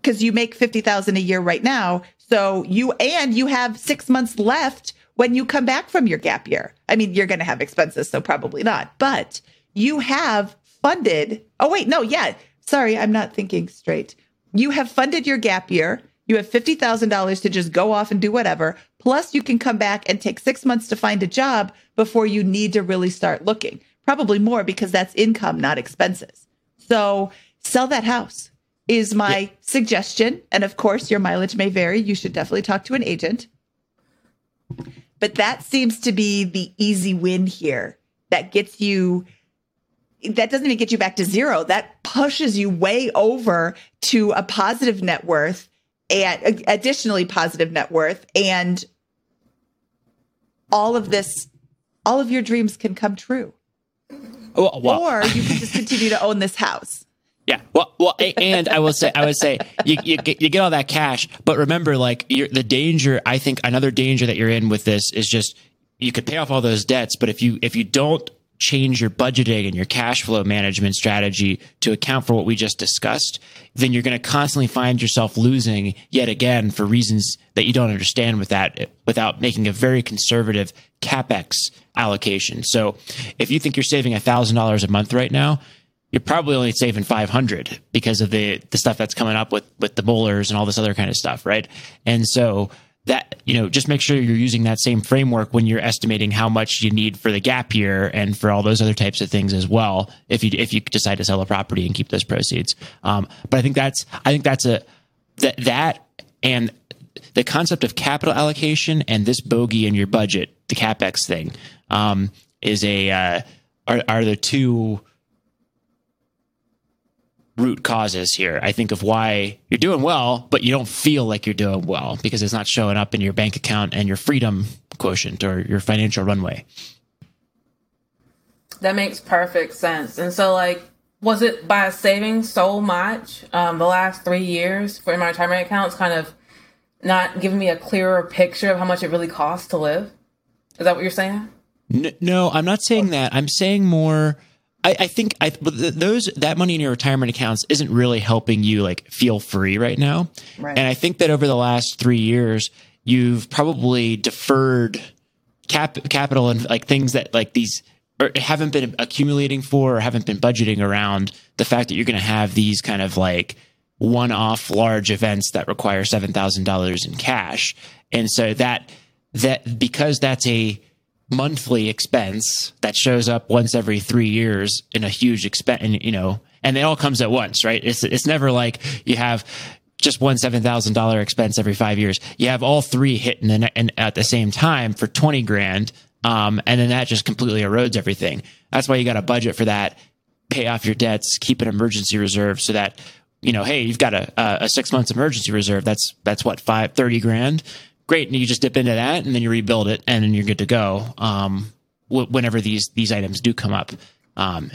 because you make 50,000 a year right now. So you and you have 6 months left when you come back from your gap year. I mean, you're going to have expenses, so probably not. But you have funded Oh wait, no, yeah. Sorry, I'm not thinking straight. You have funded your gap year. You have $50,000 to just go off and do whatever. Plus, you can come back and take six months to find a job before you need to really start looking. Probably more because that's income, not expenses. So sell that house is my yeah. suggestion. And of course, your mileage may vary. You should definitely talk to an agent. But that seems to be the easy win here that gets you that doesn't even get you back to zero. That pushes you way over to a positive net worth and uh, additionally positive net worth and all of this all of your dreams can come true oh, well, well. or you can just continue to own this house (laughs) yeah. Well, well, and I will say, I would say, you, you get, you get all that cash, but remember, like, you're, the danger. I think another danger that you're in with this is just you could pay off all those debts, but if you if you don't change your budgeting and your cash flow management strategy to account for what we just discussed, then you're going to constantly find yourself losing yet again for reasons that you don't understand with that without making a very conservative capex allocation. So if you think you're saving $1,000 a month right now, you're probably only saving 500 because of the the stuff that's coming up with with the molars and all this other kind of stuff, right? And so that you know just make sure you're using that same framework when you're estimating how much you need for the gap year and for all those other types of things as well if you if you decide to sell a property and keep those proceeds. Um, but i think that's i think that's a that that and the concept of capital allocation and this bogey in your budget the capex thing um, is a uh, are, are the two root causes here. I think of why you're doing well, but you don't feel like you're doing well because it's not showing up in your bank account and your freedom quotient or your financial runway. That makes perfect sense. And so, like, was it by saving so much um, the last three years for my retirement accounts, kind of not giving me a clearer picture of how much it really costs to live? Is that what you're saying? No, I'm not saying that. I'm saying more I, I think I, those that money in your retirement accounts isn't really helping you like feel free right now. Right. And I think that over the last three years, you've probably deferred cap capital and like things that like these or haven't been accumulating for or haven't been budgeting around the fact that you're going to have these kind of like one-off large events that require $7,000 in cash. And so that that because that's a monthly expense that shows up once every three years in a huge expense, and you know, and it all comes at once, right? It's it's never like you have just one seven thousand dollar expense every five years. You have all three hitting in, in, at the same time for twenty grand, um, and then that just completely erodes everything. That's why you got a budget for that. Pay off your debts, keep an emergency reserve so that you know, hey, you've got a, a six months emergency reserve. That's that's what five thirty grand great. And you just dip into that and then you rebuild it and then you're good to go. Um, w- whenever these, these items do come up. Um,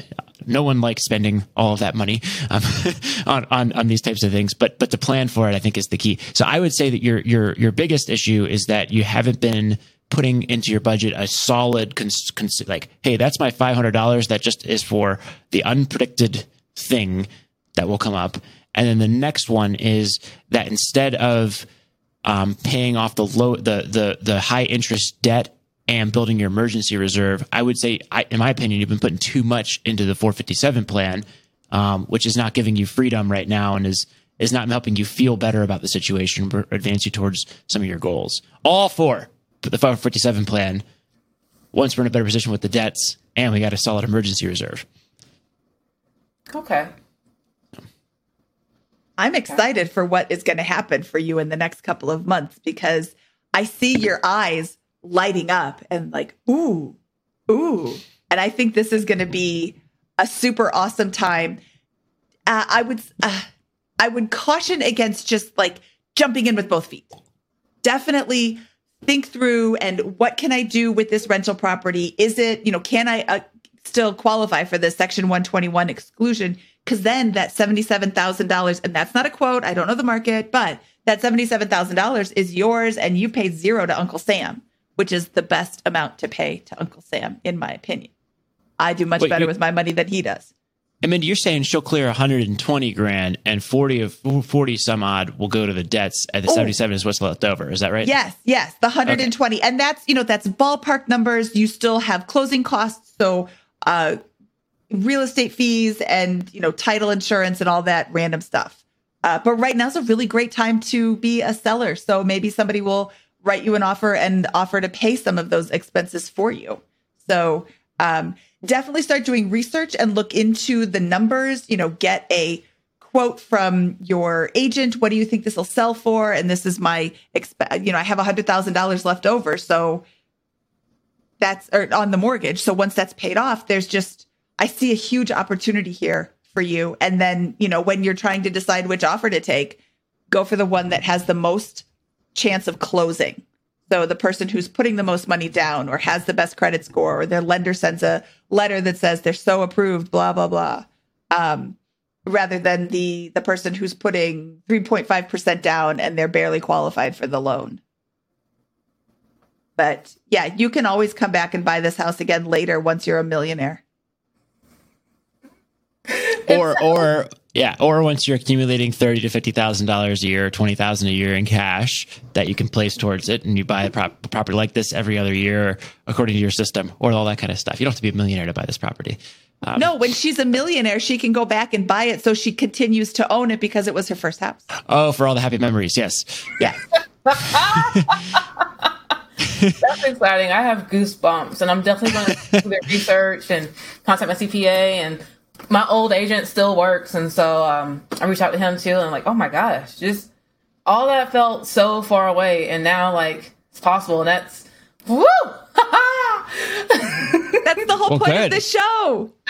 no one likes spending all of that money um, (laughs) on, on on these types of things, but but to plan for it, I think, is the key. So I would say that your your your biggest issue is that you haven't been putting into your budget a solid cons- cons- like, hey, that's my five hundred dollars that just is for the unpredicted thing that will come up, and then the next one is that instead of um, paying off the low the the the high interest debt and building your emergency reserve, I would say, I, in my opinion, you've been putting too much into the 457 plan, um, which is not giving you freedom right now and is is not helping you feel better about the situation or advance you towards some of your goals. All for the 457 plan. Once we're in a better position with the debts, and we got a solid emergency reserve. Okay. I'm excited for what is going to happen for you in the next couple of months because I see your eyes lighting up and like, ooh, ooh. And I think this is going to be a super awesome time. Uh, I would, uh, I would caution against just like jumping in with both feet. Definitely think through and what can I do with this rental property? Is it, you know, can I uh, still qualify for this section 121 exclusion? Because then that $77,000, and that's not a quote, I don't know the market, but that $77,000 is yours and you paid zero to Uncle Sam, which is the best amount to pay to Uncle Sam, in my opinion. I do much Wait, better you- with my money than he does. I mean, you're saying she'll clear 120 grand and 40 of 40 some odd will go to the debts, and the Oh. 77 is what's left over. Is that right? Yes, yes, the 120. And that's, you know, that's ballpark numbers. You still have closing costs, so uh real estate fees and, you know, title insurance and all that random stuff. Uh, but right now is a really great time to be a seller. So maybe somebody will write you an offer and offer to pay some of those expenses for you. So um, definitely start doing research and look into the numbers. You know, get a quote from your agent. What do you think this will sell for? And this is my, exp- you know, I have a hundred thousand dollars left over, so that's or on the mortgage. So once that's paid off, there's just I see a huge opportunity here for you. And then you know, when you're trying to decide which offer to take, go for the one that has the most chance of closing. So the person who's putting the most money down or has the best credit score or their lender sends a letter that says they're so approved, blah, blah, blah. Um, rather than the the person who's putting 3.5% down and they're barely qualified for the loan. But yeah, you can always come back and buy this house again later once you're a millionaire. Or or yeah, or once you're accumulating thirty to fifty thousand dollars a year, twenty thousand a year in cash that you can place towards it, and you buy a prop- property like this every other year according to your system, or all that kind of stuff. You don't have to be a millionaire to buy this property. Um, No, when she's a millionaire, she can go back and buy it so she continues to own it because it was her first house. Oh, for all the happy memories, yes. Yeah. (laughs) That's exciting. I have goosebumps, and I'm definitely going to do the research and contact my CPA. And my old agent still works, and so um, I reached out to him too. And I'm like, oh my gosh, just all that felt so far away, and now like it's possible. And that's woo. (laughs) That's the whole Well, point good. of the show. (laughs)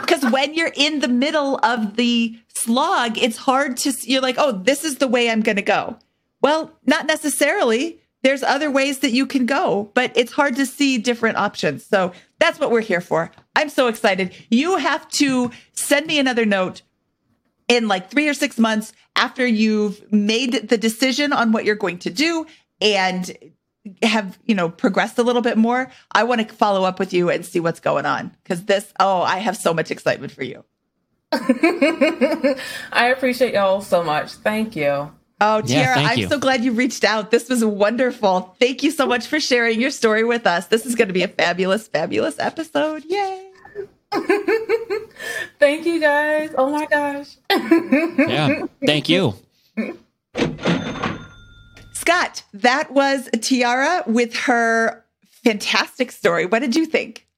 Because when you're in the middle of the slog, it's hard to, you're like, oh, this is the way I'm going to go. Well, not necessarily. There's other ways that you can go, but it's hard to see different options. So that's what we're here for. I'm so excited. You have to send me another note in like three or six months after you've made the decision on what you're going to do and have you know progressed a little bit more i want to follow up with you and see what's going on because this oh i have so much excitement for you (laughs) I appreciate y'all so much. Thank you. oh tiara thank i'm you. so glad you reached out this was wonderful thank you so much for sharing your story with us this is going to be a fabulous fabulous episode yay (laughs) Thank you guys. Oh my gosh. (laughs) Yeah. Thank you. scott that was tiara with her fantastic story what did you think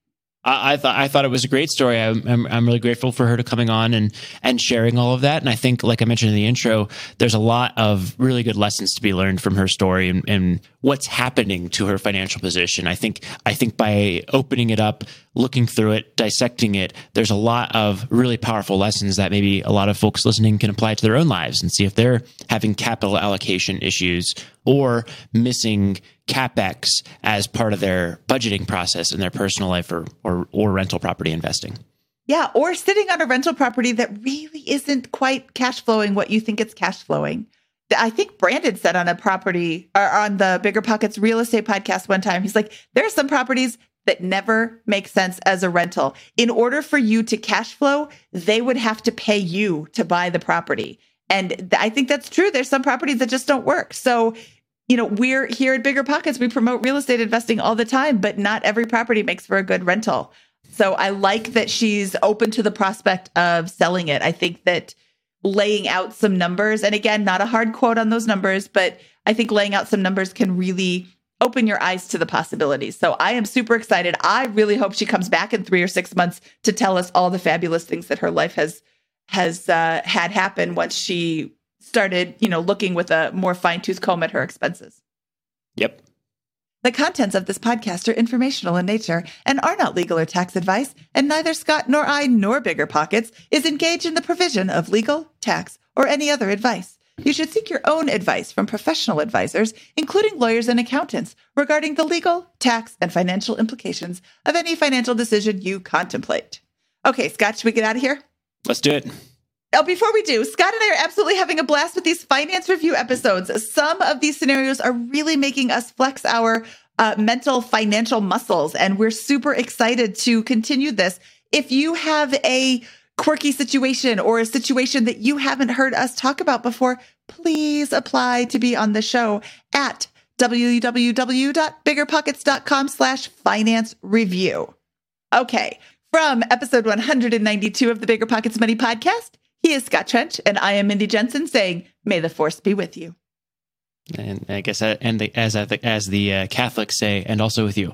I, I thought I thought it was a great story. I'm, I'm I'm really grateful for her to coming on and and sharing all of that. And I think, like I mentioned in the intro, there's a lot of really good lessons to be learned from her story and, and what's happening to her financial position. I think I think by opening it up, looking through it, dissecting it, there's a lot of really powerful lessons that maybe a lot of folks listening can apply to their own lives and see if they're having capital allocation issues or missing capex as part of their budgeting process in their personal life or or, or rental property investing. Yeah, or sitting on a rental property that really isn't quite cash flowing what you think it's cash flowing. I think Brandon said on a property or on the BiggerPockets real estate podcast one time, he's like, there are some properties that never make sense as a rental. In order for you to cash flow, they would have to pay you to buy the property. And I think that's true. There's some properties that just don't work. So, you know, we're here at BiggerPockets, we promote real estate investing all the time, but not every property makes for a good rental. So I like that she's open to the prospect of selling it. I think that laying out some numbers, and again, not a hard quote on those numbers, but I think laying out some numbers can really open your eyes to the possibilities. So I am super excited. I really hope she comes back in three or six months to tell us all the fabulous things that her life has has uh, had happen once she started, you know, looking with a more fine tooth comb at her expenses. Yep. The contents of this podcast are informational in nature and are not legal or tax advice, and neither Scott nor I nor BiggerPockets is engaged in the provision of legal, tax, or any other advice. You should seek your own advice from professional advisors, including lawyers and accountants, regarding the legal, tax, and financial implications of any financial decision you contemplate. Okay, Scott, should we get out of here? Let's do it. Now, before we do, Scott and I are absolutely having a blast with these finance review episodes. Some of these scenarios are really making us flex our uh, mental financial muscles, and we're super excited to continue this. If you have a quirky situation or a situation that you haven't heard us talk about before, please apply to be on the show at www.biggerpockets.com slash finance review. Okay. From episode 192 of the BiggerPockets Money podcast, he is Scott Trench, and I am Mindy Jensen saying, May the force be with you. And I guess, uh, and the, as the, as the uh, Catholics say, and also with you.